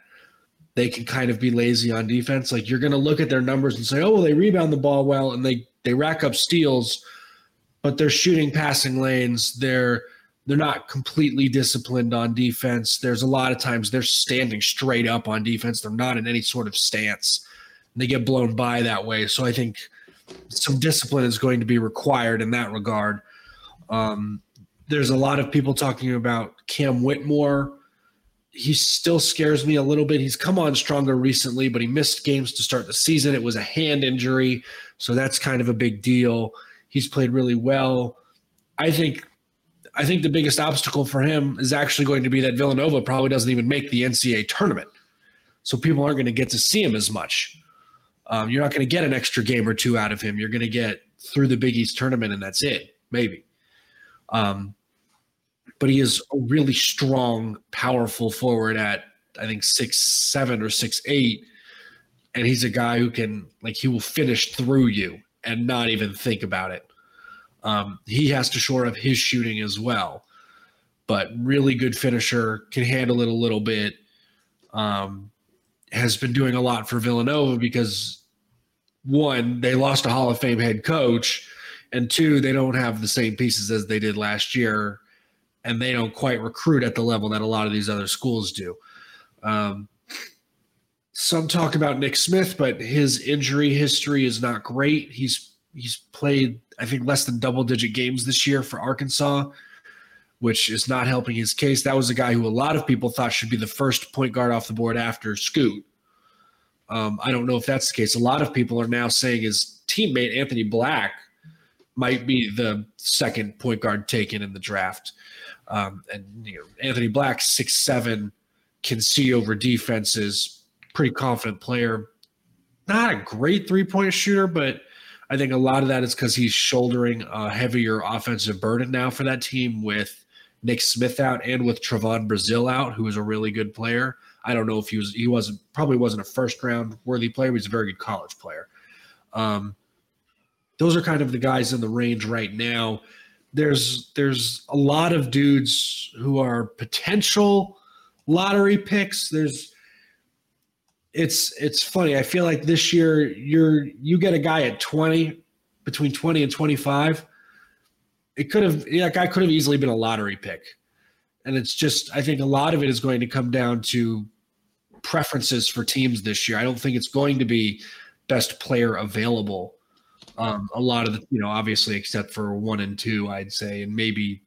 they can kind of be lazy on defense. Like you're going to look at their numbers and say, "Oh, well, they rebound the ball well and they they rack up steals, but they're shooting passing lanes. They're they're not completely disciplined on defense. There's a lot of times they're standing straight up on defense. They're not in any sort of stance. They get blown by that way. So I think some discipline is going to be required in that regard. Um, there's a lot of people talking about Cam Whitmore he still scares me a little bit. He's come on stronger recently, but he missed games to start the season. It was a hand injury, so that's kind of a big deal. He's played really well. I think I think the biggest obstacle for him is actually going to be that Villanova probably doesn't even make the NCAA tournament. So people aren't going to get to see him as much. Um, you're not going to get an extra game or two out of him. You're going to get through the Big East tournament, and that's it, maybe. Um, but he is a really strong, powerful forward at I think six seven or six eight, and he's a guy who can like he will finish through you and not even think about it. Um, he has to shore up his shooting as well, but really good finisher can handle it a little bit. Um, has been doing a lot for Villanova because one, they lost a Hall of Fame head coach, and two, they don't have the same pieces as they did last year and they don't quite recruit at the level that a lot of these other schools do. Um, some talk about Nick Smith, but his injury history is not great. He's he's played I think less than double digit games this year for Arkansas, which is not helping his case. That was a guy who a lot of people thought should be the first point guard off the board after Scoot. Um, I don't know if that's the case. A lot of people are now saying his teammate Anthony Black might be the second point guard taken in the draft. Um, and you know, Anthony Black, six seven, can see over defenses. Pretty confident player. Not a great three point shooter, but I think a lot of that is because he's shouldering a heavier offensive burden now for that team with Nick Smith out and with Trevon Brazile out, who is a really good player. I don't know if he was he wasn't probably wasn't a first round worthy player, he's a very good college player. Um, those are kind of the guys in the range right now there's there's a lot of dudes who are potential lottery picks. There's it's it's funny. I feel like this year you're you get a guy at 20 between 20 and 25. It could have that guy could have easily been a lottery pick. And it's just I think a lot of it is going to come down to preferences for teams this year. I don't think it's going to be best player available um, a lot of the, you know, obviously, except for one and two, I'd say, and maybe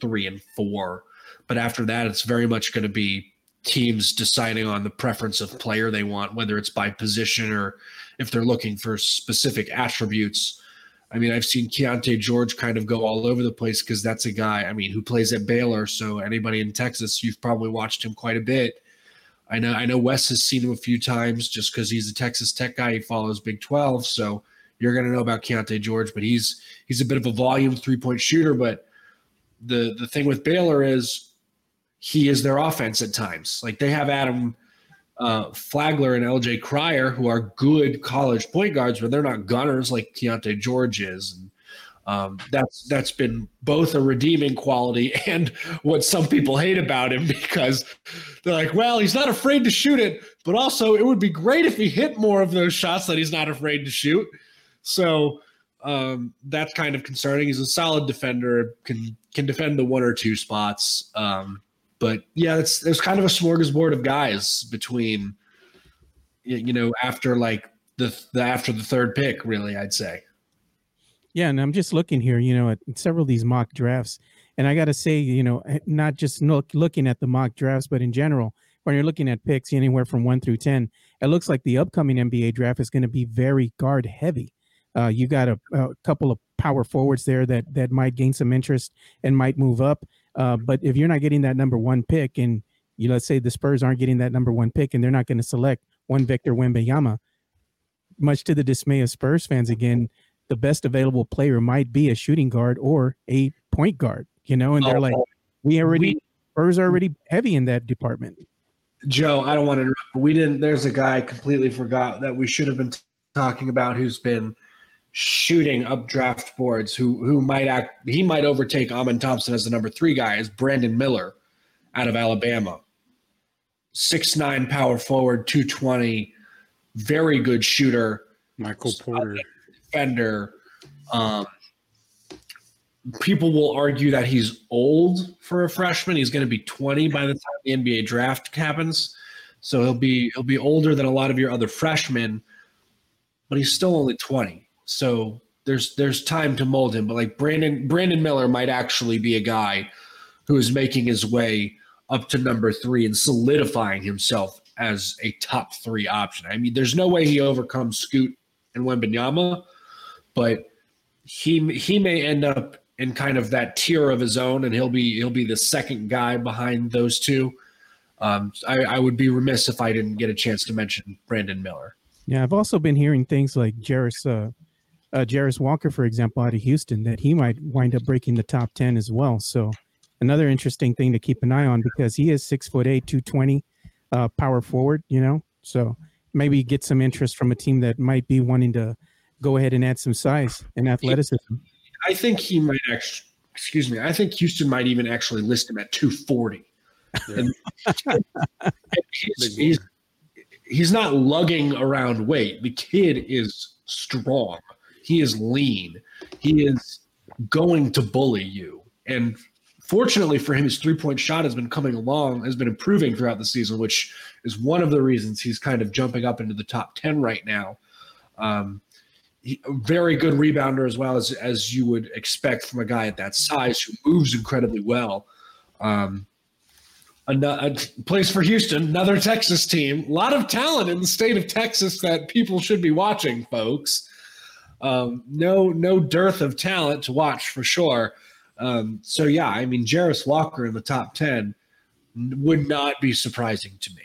three and four. But after that, it's very much going to be teams deciding on the preference of player they want, whether it's by position or if they're looking for specific attributes. I mean, I've seen Keyonte George kind of go all over the place because that's a guy, I mean, who plays at Baylor. So anybody in Texas, you've probably watched him quite a bit. I know I know Wes has seen him a few times just because he's a Texas Tech guy. He follows Big 12. So you're gonna know about Keyonte George, but he's he's a bit of a volume three-point shooter. But the the thing with Baylor is he is their offense at times. Like they have Adam uh, Flagler and LJ Cryer, who are good college point guards, but they're not gunners like Keyonte George is. And um, that's that's been both a redeeming quality and what some people hate about him because they're like, well, he's not afraid to shoot it, but also it would be great if he hit more of those shots that he's not afraid to shoot. So um, that's kind of concerning. He's a solid defender, can can defend the one or two spots. Um, but yeah, it's there's kind of a smorgasbord of guys between you know after like the, the after the third pick, really, I'd say. Yeah, and I'm just looking here, you know, at several of these mock drafts, and I got to say, you know, eh, not just look, looking at the mock drafts, but in general, when you're looking at picks anywhere from one through ten, it looks like the upcoming NBA draft is going to be very guard heavy. Uh, you got a, a, couple of power forwards there that that might gain some interest and might move up. Uh, but if you're not getting that number one pick, and you let's say the Spurs aren't getting that number one pick, and they're not going to select one Victor Wembanyama, much to the dismay of Spurs fans, again, the best available player might be a shooting guard or a point guard. You know, and they're oh, like, we already we, Spurs are already heavy in that department. Joe, I don't want to interrupt, but we didn't. There's a guy I completely forgot that we should have been talking about who's been shooting up draft boards who who might act he might overtake Amen Thompson as the number three guy is Brandon Miller out of Alabama. Six nine power forward, 220, very good shooter. Michael Porter. Defender. Um, people will argue that he's old for a freshman. He's going to be 20 by the time the NBA draft happens. So he'll be he'll be older than a lot of your other freshmen, but he's still only 20. So there's there's time to mold him. But like Brandon Brandon Miller might actually be a guy who is making his way up to number three and solidifying himself as a top three option. I mean, there's no way he overcomes Scoot and Wembanyama, but he he may end up in kind of that tier of his own, and he'll be he'll be the second guy behind those two. Um, I, I would be remiss if I didn't get a chance to mention Brandon Miller. Yeah, I've also been hearing things like Jarace uh, uh, Jarace Walker, for example, out of Houston, that he might wind up breaking the top 10 as well. So another interesting thing to keep an eye on because he is six foot eight, 220 uh, power forward, you know, so maybe get some interest from a team that might be wanting to go ahead and add some size and athleticism. I think he might actually, excuse me, I think Houston might even actually list him at 240. Yeah. he's, he's, he's not lugging around weight. The kid is strong. He is lean. He is going to bully you. And fortunately for him, his three point shot has been coming along, has been improving throughout the season, which is one of the reasons he's kind of jumping up into the top 10 right now. Um, he, very good rebounder as well as as you would expect from a guy at that size who moves incredibly well. Um, a, a, place for Houston, another Texas team. A lot of talent in the state of Texas that people should be watching, folks. Um, no, no dearth of talent to watch for sure. Um, so yeah, I mean, Jarace Walker in the top ten would not be surprising to me.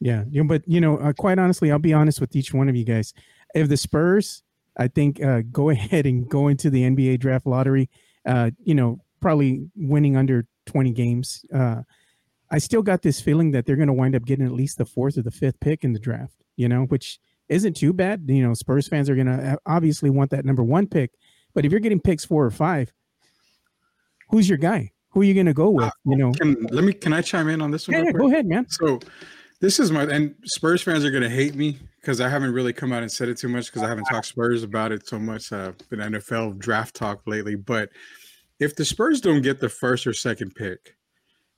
Yeah, you know, but you know, uh, quite honestly, I'll be honest with each one of you guys. If the Spurs, I think, uh, go ahead and go into the NBA draft lottery, uh, you know, probably winning under twenty games. Uh, I still got this feeling that they're going to wind up getting at least the fourth or the fifth pick in the draft. You know, which isn't too bad. You know, Spurs fans are going to uh, obviously want that number one pick, but if you're getting picks four or five, who's your guy? Who are you going to go with? You know, can, let me. Can I chime in on this one? Yeah, yeah go ahead, man. So, this is my and Spurs fans are going to hate me because I haven't really come out and said it too much because I haven't talked Spurs about it so much. Uh, in NFL draft talk lately, but if the Spurs don't get the first or second pick,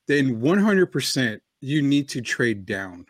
then 100% you need to trade down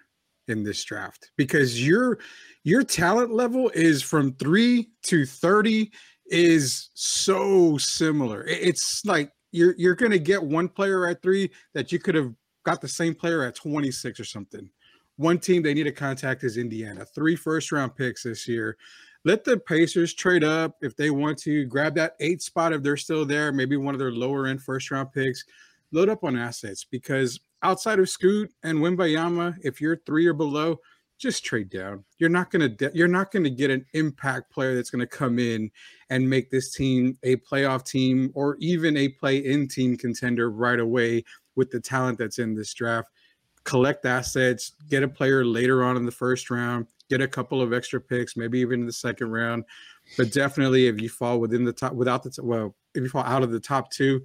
in this draft because you're your talent level is from three to 30 is so similar. It's like you're you're gonna get one player at three that you could have got the same player at 26 or something. One team they need to contact is Indiana. Three first round picks this year. let the Pacers trade up if they want to grab that eight spot if they're still there, maybe one of their lower end first round picks. Load up on assets because outside of Scoot and Wembanyama, if you're three or below, just trade down. You're not gonna de- you're not gonna get an impact player that's gonna come in and make this team a playoff team or even a play-in team contender right away with the talent that's in this draft. Collect assets, get a player later on in the first round, get a couple of extra picks, maybe even in the second round. But definitely, if you fall within the top, without the well, if you fall out of the top two,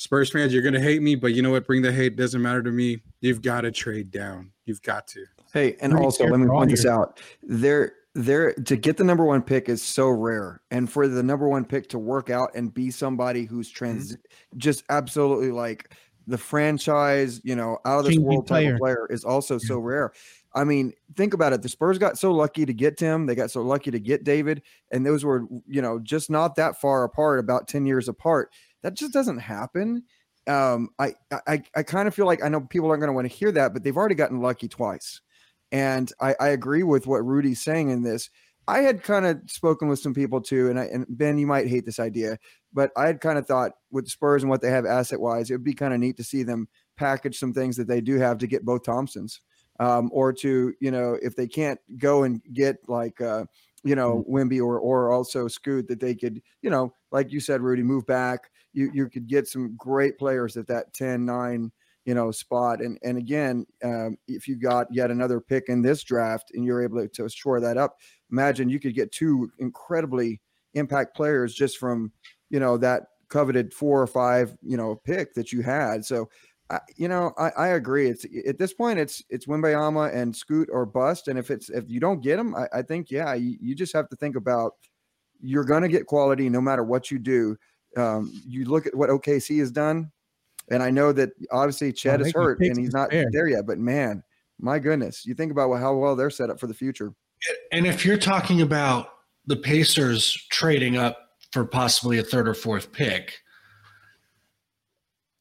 Spurs fans, you're gonna hate me, but you know what? Bring the hate. Doesn't matter to me. You've got to trade down. You've got to. Hey, and Pretty also let me careful point this here. out. There, there to get the number one pick is so rare, and for the number one pick to work out and be somebody who's mm-hmm. trans, just absolutely like the franchise, you know, out of this Changing world type of player is also so rare. I mean, think about it. The Spurs got so lucky to get Tim. They got so lucky to get David, and those were, you know, just not that far apart, about ten years apart. That just doesn't happen. Um, I, I, I kind of feel like I know people aren't going to want to hear that, but they've already gotten lucky twice. And I, I agree with what Rudy's saying in this. I had kind of spoken with some people too, and I, and Ben, you might hate this idea, but I had kind of thought with Spurs and what they have asset wise, it would be kind of neat to see them package some things that they do have to get both Thompsons, um, or to you know if they can't go and get like uh, you know Wimby or or also Scoot that they could you know like you said Rudy move back. You you could get some great players at that 10, 9, you know spot. And and again um, if you got yet another pick in this draft and you're able to, shore that up imagine you could get two incredibly impact players just from you know that coveted four or five you know pick that you had. So I, you know I, I agree. It's at this point it's it's Wembanyama and Scoot or bust. And if it's if you don't get them I, I think yeah you, you just have to think about you're going to get quality no matter what you do um, you look at what OKC has done and I know that obviously Chet is hurt and he's not there. there yet but man my goodness you think about how well they're set up for the future And if you're talking about the Pacers trading up for possibly a third or fourth pick,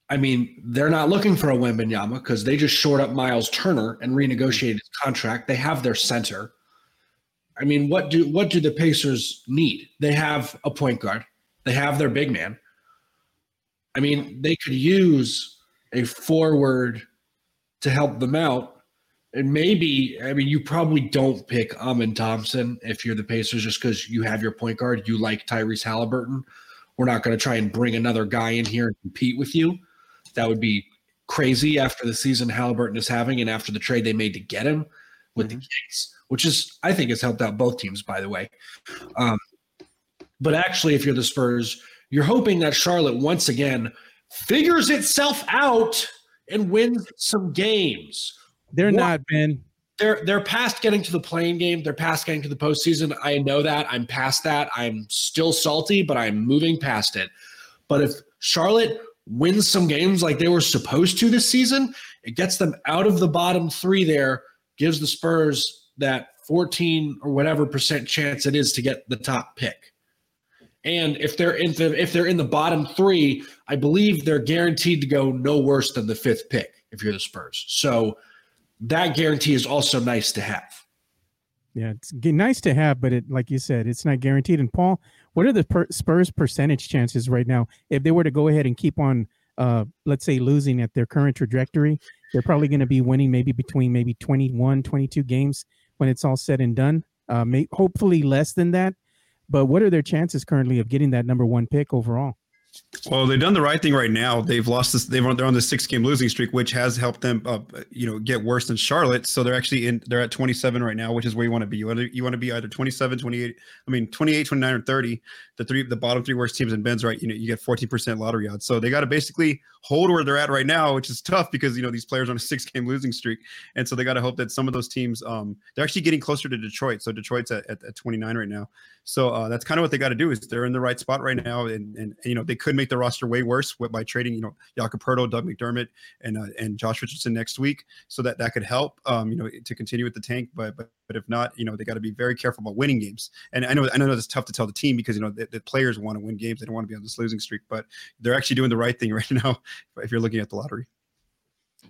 I mean, they're not looking for a Wembanyama because they just shored up Myles Turner and renegotiated his contract. They have their center. I mean, what do what do the Pacers need? They have a point guard. They have their big man. I mean, they could use a forward to help them out. And maybe, I mean, you probably don't pick Amen Thompson if you're the Pacers just because you have your point guard. You like Tyrese Halliburton. We're not going to try and bring another guy in here and compete with you. That would be crazy after the season Halliburton is having and after the trade they made to get him with the Kings, which is, I think, has helped out both teams, by the way. Um, but actually, if you're the Spurs, you're hoping that Charlotte once again figures itself out and wins some games. They're What? not, Ben. They're they're past getting to the playing game. They're past getting to the postseason. I know that. I'm past that. I'm still salty, but I'm moving past it. But if Charlotte wins some games like they were supposed to this season, it gets them out of the bottom three there, gives the Spurs that 14 or whatever percent chance it is to get the top pick. And if they're in the if they're in the bottom three, I believe they're guaranteed to go no worse than the fifth pick if you're the Spurs. So that guarantee is also nice to have. Yeah, it's nice to have, but it, like you said, it's not guaranteed. And Paul, what are the per- Spurs' percentage chances right now if they were to go ahead and keep on, uh, let's say, losing at their current trajectory? They're probably going to be winning maybe between maybe 21, 22 games when it's all said and done. Uh, may, hopefully less than that. But what are their chances currently of getting that number one pick overall? Well, they've done the right thing right now. They've lost this. They've they're on the six game losing streak, which has helped them, uh, you know, get worse than Charlotte. So they're actually in. They're at 27 right now, which is where you want to be. You want to you want to be either 27, 28. I mean, 28, 29, or 30. The three, the bottom three worst teams in Ben's right. You know, you get 14 percent lottery odds. So they got to basically hold where they're at right now, which is tough because you know these players on a six game losing streak, and so they got to hope that some of those teams, um, they're actually getting closer to Detroit. So Detroit's at, at, at 29 right now. So uh, that's kind of what they got to do is they're in the right spot right now, and, and you know they could make the roster way worse with, by trading you know Jakob Poeltl, Doug McDermott, and uh, and Josh Richardson next week, so that that could help um, you know to continue with the tank. But but but if not, you know they got to be very careful about winning games. And I know I know that's tough to tell the team because you know the, the players want to win games, they don't want to be on this losing streak, but they're actually doing the right thing right now if you're looking at the lottery.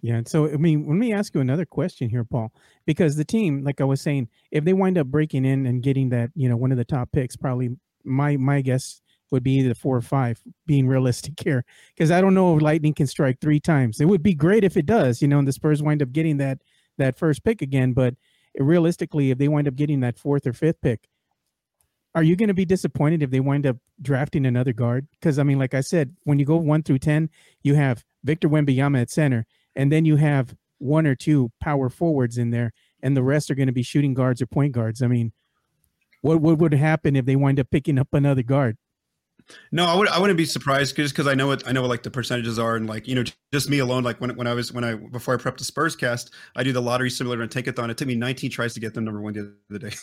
Yeah. So I mean, let me ask you another question here, Paul, because the team, like I was saying, if they wind up breaking in and getting that, you know, one of the top picks, probably my my guess would be either four or five, being realistic here, because I don't know if Lightning can strike three times. It would be great if it does, you know, and the Spurs wind up getting that that first pick again, but realistically, if they wind up getting that fourth or fifth pick, are you going to be disappointed if they wind up drafting another guard? Because I mean, like I said, when you go one through ten, you have Victor Wembanyama at center, and then you have one or two power forwards in there, and the rest are going to be shooting guards or point guards. I mean, what what would happen if they wind up picking up another guard? No, I would I wouldn't be surprised just because I know what I know what like the percentages are and like you know just me alone like when when I was when I before I prepped the Spurs cast I do the lottery simulator and Tankathon. It took me 19 tries to get them number one the other day.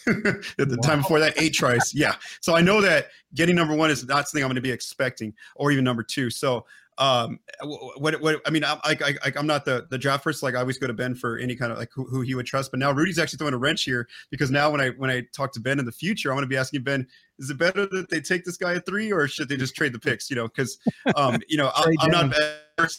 At the wow. time before that, eight tries. Yeah, so I know that getting number one is not something I'm going to be expecting, or even number two. So um what what i mean i'm like I, i'm not the the draft first like i always go to ben for any kind of like who, who he would trust. But now rudy's actually throwing a wrench here because now when i when i talk to ben in the future i'm going to be asking ben is it better that they take this guy at three or should they just trade the picks you know because um you know I, am not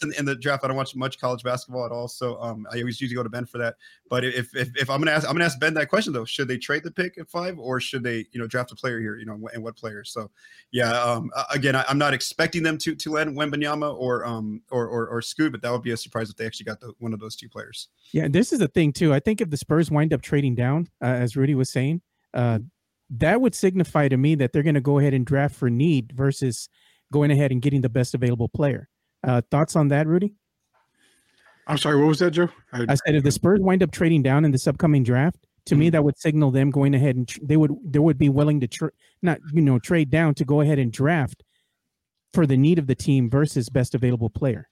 in, in the draft. I don't watch much college basketball at all, so um, I always usually go to Ben for that. But if, if, if I'm gonna ask, I'm gonna ask Ben that question though: Should they trade the pick at five, or should they, you know, draft a player here? You know, and what player? So, yeah. Um, again, I, am not expecting them to to land Wembanyama or um or, or or Scoot, but that would be a surprise if they actually got the, one of those two players. Yeah, this is the thing too. I think if the Spurs wind up trading down, uh, as Rudy was saying, uh, that would signify to me that they're going to go ahead and draft for need versus going ahead and getting the best available player. Uh, thoughts on that, Rudy? I'm sorry, what was that, Joe? I, I said if the Spurs wind up trading down in this upcoming draft, to mm-hmm. me that would signal them going ahead and tr- they would they would be willing to not you know trade down to go ahead and draft for the need of the team versus best available player.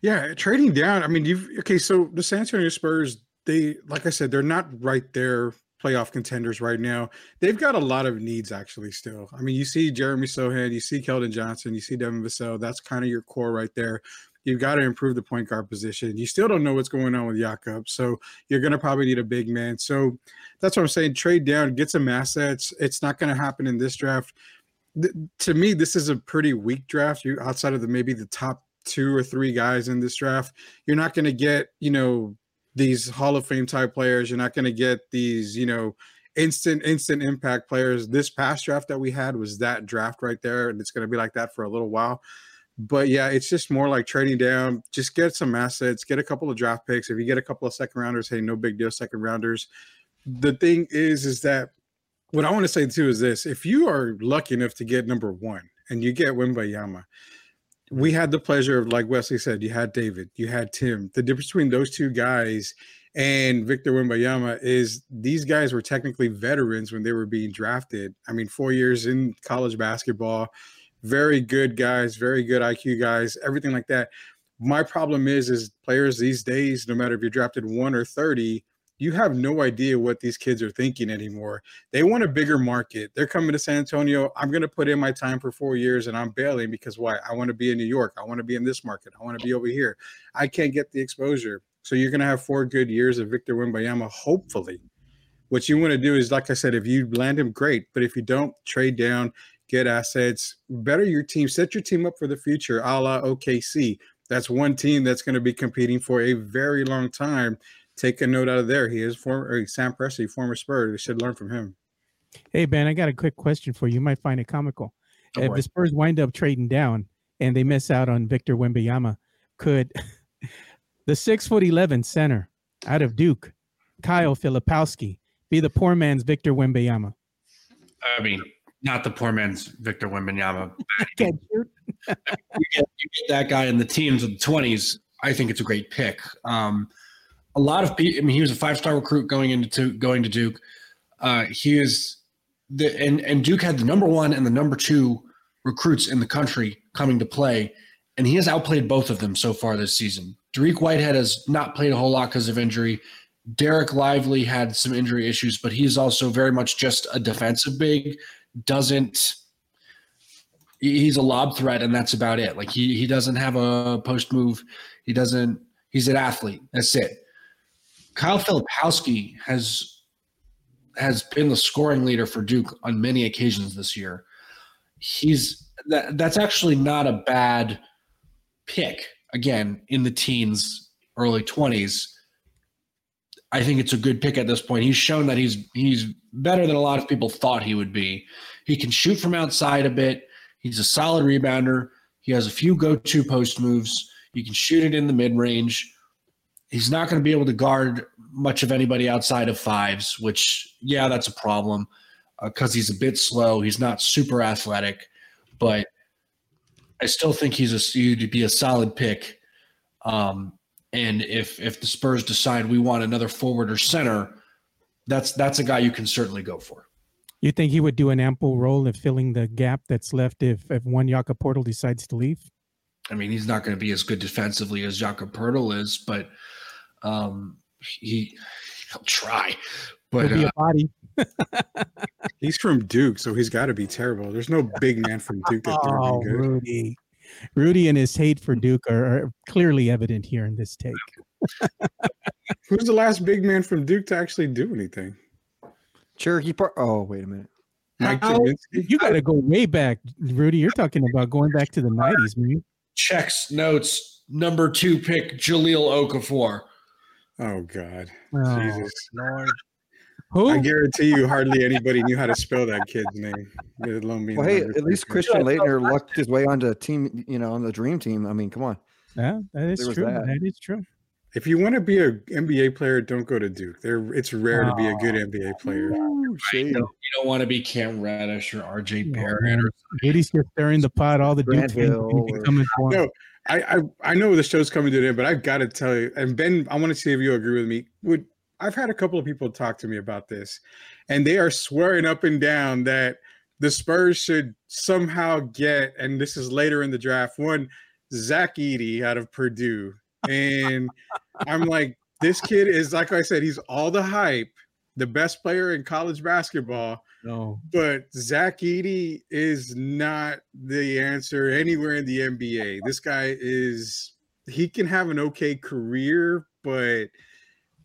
Yeah, trading down. I mean, you've okay. So the San Antonio Spurs, they like I said, they're not right there playoff contenders right now. They've got a lot of needs actually still. I mean, you see Jeremy Sochan, you see Keldon Johnson, you see Devin Vassell. That's kind of your core right there. You've got to improve the point guard position. You still don't know what's going on with Jakob, so you're going to probably need a big man. So that's what I'm saying. Trade down, get some assets. It's not going to happen in this draft. Th- to me, this is a pretty weak draft. You outside of the maybe the top two or three guys in this draft, you're not going to get you know these Hall of Fame type players. You're not going to get these you know instant instant impact players. This past draft that we had was that draft right there, and it's going to be like that for a little while but yeah, it's just more like trading down. Just get some assets, get a couple of draft picks. If you get a couple of second rounders, hey, no big deal, second rounders. The thing is, is that what I want to say too is this: if you are lucky enough to get number one and you get Wembanyama, we had the pleasure of, like Wesley said, you had David, you had Tim. The difference between those two guys and Victor Wembanyama is these guys were technically veterans when they were being drafted. I mean, four years in college basketball very good guys, very good IQ guys, everything like that. My problem is, is players these days, no matter if you're drafted one or 30, you have no idea what these kids are thinking anymore. They want a bigger market. They're coming to San Antonio. I'm going to put in my time for four years and I'm bailing because why? I want to be in New York. I want to be in this market. I want to be over here. I can't get the exposure. So you're going to have four good years of Victor Wembanyama, hopefully. What you want to do is, like I said, if you land him, great. But if you don't, trade down, get assets, better your team, set your team up for the future, a la OKC. That's one team that's going to be competing for a very long time. Take a note out of there. He is former Sam Presti, former Spurs. We should learn from him. Hey Ben, I got a quick question for you. You might find it comical. Oh, if boy. the Spurs wind up trading down and they miss out on Victor Wembanyama, could the six foot eleven center out of Duke, Kyle Filipowski, be the poor man's Victor Wembanyama? I mean, not the poor man's Victor Wembanyama. you, get, you get that guy in the teams of the twenties. I think it's a great pick. Um, a lot of people. I mean, he was a five star recruit going into going to Duke. Uh, he is the and and Duke had the number one and the number two recruits in the country coming to play, and he has outplayed both of them so far this season. Dariq Whitehead has not played a whole lot because of injury. Dereck Lively had some injury issues, but he's also very much just a defensive big doesn't he's a lob threat and that's about it. Like he he doesn't have a post move. He doesn't he's an athlete. That's it. Kyle Filipowski has has been the scoring leader for Duke on many occasions this year. He's that that's actually not a bad pick again in the teens early 20s, I think it's a good pick at this point. He's shown that he's he's better than a lot of people thought he would be. He can shoot from outside a bit. He's a solid rebounder. He has a few go-to post moves. You can shoot it in the mid-range. He's not going to be able to guard much of anybody outside of fives, which yeah, that's a problem because uh, he's a bit slow. He's not super athletic, but I still think he's a he'd be a solid pick. Um, and if if the Spurs decide we want another forward or center, that's that's a guy you can certainly go for. You think he would do an ample role in filling the gap that's left if if one Jakob Poeltl decides to leave? I mean, he's not going to be as good defensively as Jakob Poeltl is, but um, he he'll try. But He'll be uh, a body. He's from Duke, so he's got to be terrible. There's no big man from Duke that's Oh, going to be good. Rudy. Rudy and his hate for Duke are, are clearly evident here in this take. Who's the last big man from Duke to actually do anything? Cherokee Park. Oh, wait a minute. Mike How- You got to go way back, Rudy. You're talking about going back to the 90s, man. checks notes number two pick Jahlil Okafor. Oh God, Oh, Jesus! Lord. Who? I guarantee you, hardly anybody knew how to spell that kid's name. Let alone being Well, hey, at least. Christian Laettner lucked his way onto a team, you know, on the dream team. I mean, come on. Yeah, that is There true. that. that is true. If you want to be a NBA player, don't go to Duke. There, it's rare to be a good NBA player. Ooh, shade. You don't want to be Cam Reddish or RJ No, Barrett man. or Rudy's just stirring the pot. All the Duke Grant fans are Hill gonna or- coming for him. No, I, I I know the show's coming to an end, but I've got to tell you, and Ben, I want to see if you agree with me. Would I've had a couple of people talk to me about this, and they are swearing up and down that the Spurs should somehow get, and this is later in the draft, one Zach Edey out of Purdue, and I'm like, this kid is like I said, he's all the hype, the best player in college basketball. No. But Zach Edey is not the answer anywhere in the NBA. This guy is he can have an okay career, but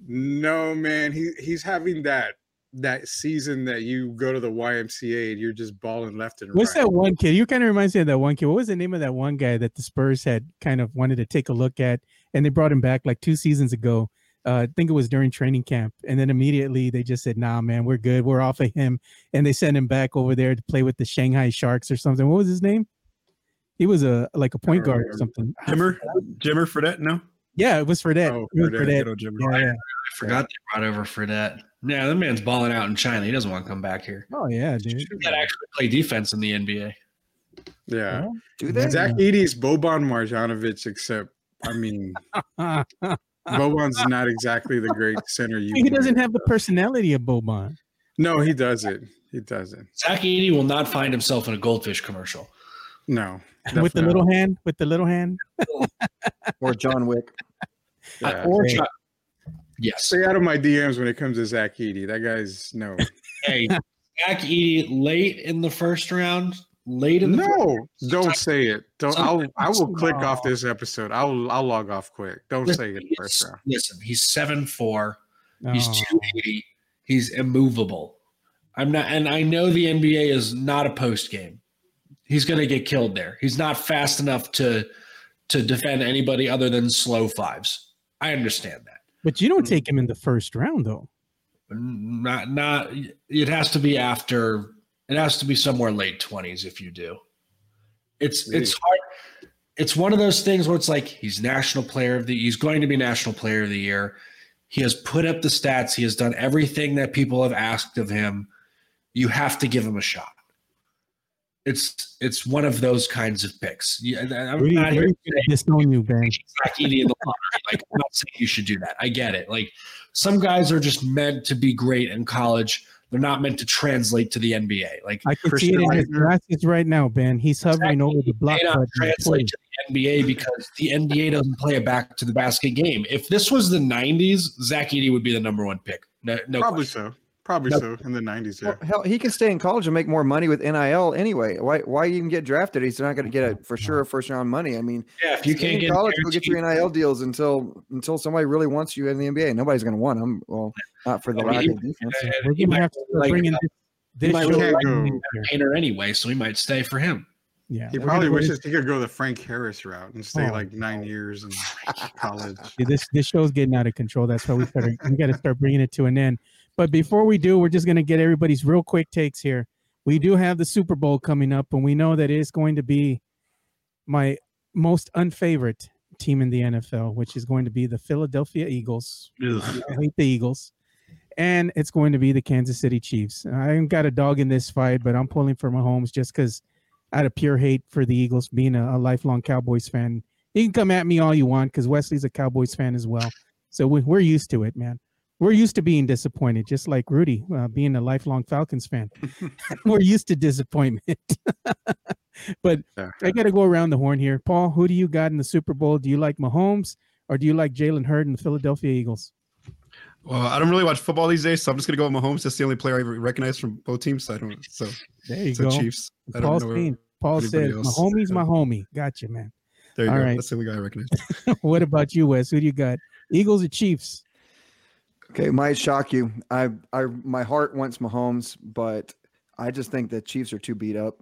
no man, he he's having that that season that you go to the YMCA and you're just balling left and What's right. What's that one kid? You kind of reminds me of that one kid. What was the name of that one guy that the Spurs had kind of wanted to take a look at, and they brought him back like two seasons ago. Uh, I think it was during training camp, and then immediately they just said, "Nah, man, we're good. We're off of him," and they sent him back over there to play with the Shanghai Sharks or something. What was his name? He was a like a point guard or something. Jimmer, Jimmer Fredette, no, Yeah, it was for that. Oh, it was Fredette, for that. Jimmer. Yeah, yeah. I forgot they brought over Fredette. Yeah, that man's balling out in China. He doesn't want to come back here. Oh yeah, dude. He got to actually play defense in the NBA. yeah. Do they? Zach Edey's Boban Marjanovic, except I mean Boban's not exactly the great center you he doesn't have the personality of Boban. No, he doesn't. He doesn't. Zach Edey will not find himself in a goldfish commercial. No. with the little hand, with the little hand. or John Wick. not. Yeah. or Okay. Chuck- yes. Stay out of my DMs when it comes to Zach Edey. That guy's no. Hey, Zach Edey late in the first round. Late in the No, don't say it. Don't. I'll. I will click off uh, this episode. I'll. I'll log off quick. Don't Listen, say it in the he's- first round. Listen, he's seven four. He's Oh. 280. He's immovable. I'm not, and I know the NBA is not a post game. He's going to get killed there. He's not fast enough to to defend anybody other than slow fives. I understand that. But you don't mm. take him in the first round, though. Not not. It has to be after. It has to be somewhere late twenties if you do. It's it's hard. It's one of those things where it's like he's national player of the. He's going to be national player of the year. He has put up the stats. He has done everything that people have asked of him. You have to give him a shot. It's it's one of those kinds of picks. Yeah, I'm Rudy, not here Rudy's to gonna you, Ben. say Zach Edey in the lottery. Like I'm not saying you should do that. I get it. Like some guys are just meant to be great in college. They're not meant to translate to the NBA. Like I can Christian see it in his glasses right now, Ben. He's hovering over the block may not translate to the NBA because the NBA doesn't play a back to the basket game. If this was the '90s, Zach Edey would be the number one pick. No, no Probably question. so. Probably Nope. so in the nineties. Yeah. Well, hell, he can stay in college and make more money with NIL anyway. Why? Why even get drafted? He's not going to get a for sure first round money. I mean, Yeah, if you can't in get college, go get your NIL deals until until somebody really wants you in the NBA. Nobody's going to want him. Well, not for the I mean, lack he- of defense. uh, We're gonna might have to start like, bringing uh, this, this might show really right go- painter anyway, so he might stay for him. Yeah, He probably wishes he could go the Frank Harris route and stay Oh, like nine years in college. Yeah, this this show's getting out of control. That's why we started. we got to start bringing it to an end. But before we do, we're just going to get everybody's real quick takes here. We do have the Super Bowl coming up, and we know that it's going to be my most unfavorite team in the NFL, which is going to be the Philadelphia Eagles. Ugh. I hate the Eagles, and it's going to be the Kansas City Chiefs. I ain't got a dog in this fight, but I'm pulling for Mahomes just because out of pure hate for the Eagles, being a, a lifelong Cowboys fan. You can come at me all you want because Wesley's a Cowboys fan as well. So we, we're used to it, man. We're used to being disappointed, just like Rudy, uh, being a lifelong Falcons fan. we're used to disappointment. but I got to go around the horn here. Paul, who do you got in the Super Bowl? Do you like Mahomes or do you like Jalen Hurts and the Philadelphia Eagles? Well, I don't really watch football these days, so I'm just gonna go with Mahomes. That's the only player I recognize from both teams. So I don't. So, There you so go. Chiefs. I don't know. team. Paul said, else. "My homie's my homie." Gotcha, man. There you All go. right. That's the only guy I recognize. what about you, Wes? Who do you got? Eagles or Chiefs? Okay, might shock you. I, I, my heart wants Mahomes, but I just think the Chiefs are too beat up.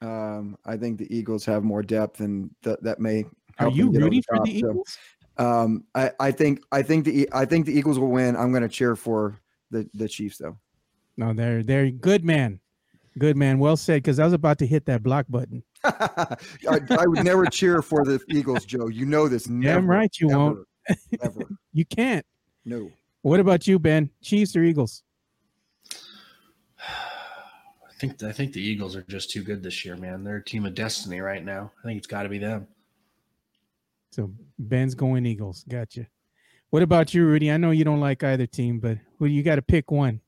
Um, I think the Eagles have more depth, and that that may. Are you them get over rooting for top. the So, Eagles? um, I, I think, I think the, I think the Eagles will win. I'm going to cheer for the the Chiefs, though. No, they're they're good man, good man. Well said. Because I was about to hit that block button. I, I would never cheer for the Eagles, Joe. You know this. Never, Damn right you won't. ever, Ever. You can't. No. What about you, Ben? Chiefs or Eagles? I think I think the Eagles are just too good this year, man. They're a team of destiny right now. I think it's got to be them. So Ben's going Eagles. Gotcha. What about you, Rudy? I know you don't like either team, but who you got to pick one?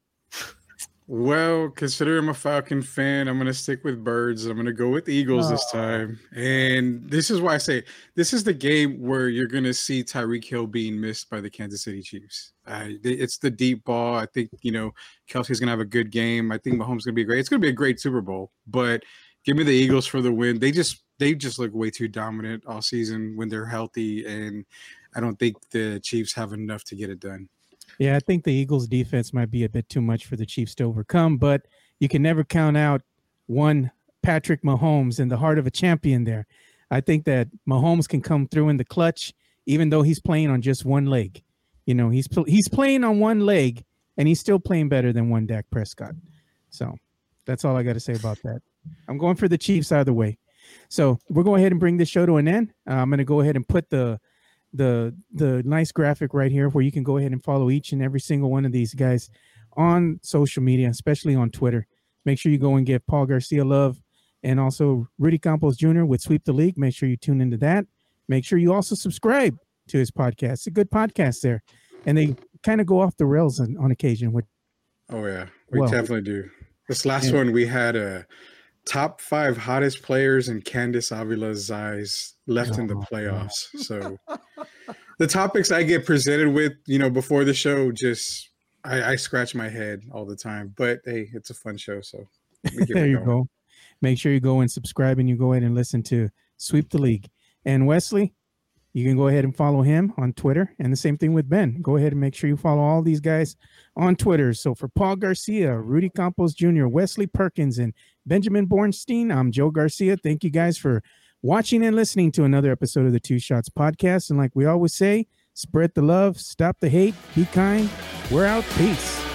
Well, considering I'm a Falcon fan, I'm going to stick with Birds. I'm going to go with Eagles this Oh. time. And this is why I say this is the game where you're going to see Tyreek Hill being missed by the Kansas City Chiefs. Uh, it's the deep ball. I think, you know, Kelce's going to have a good game. I think Mahomes going to be great. It's going to be a great Super Bowl, but give me the Eagles for the win. They just, they just look way too dominant all season when they're healthy. And I don't think the Chiefs have enough to get it done. Yeah, I think the Eagles defense might be a bit too much for the Chiefs to overcome, but you can never count out one Patrick Mahomes in the heart of a champion there. I think that Mahomes can come through in the clutch even though he's playing on just one leg. You know, he's he's playing on one leg and he's still playing better than one Dak Prescott. So, that's all I got to say about that. I'm going for the Chiefs either way. So, we're going ahead and bring this show to an end. Uh, I'm going to go ahead and put the the the nice graphic right here where you can go ahead and follow each and every single one of these guys on social media, especially on Twitter. Make sure you go and give Paul Garcia love and also Rudy Campos Jr. with Sweep the League. Make sure you tune into that. Make sure you also subscribe to his podcast. It's a good podcast there. And they kind of go off the rails on, on occasion. Which, Oh yeah, we Well- definitely do. This last Yeah. one we had a top five hottest players in Candice Avila's eyes left in the Oh, playoffs. So the topics I get presented with, you know, before the show, just I, I scratch my head all the time. But hey, it's a fun show, so there you go. Make sure you go and subscribe and you go ahead and listen to Sweep the League. And Wesley, you can go ahead and follow him on Twitter. And the same thing with Ben. Go ahead and make sure you follow all these guys on Twitter. So for Paul Garcia, Rudy Campos Jr., Wesley Perkins, and Benjamin Bornstein, I'm Joe Garcia. Thank you guys for watching and listening to another episode of the Two Shots Podcast. And like we always say, spread the love, stop the hate, be kind. We're out. Peace.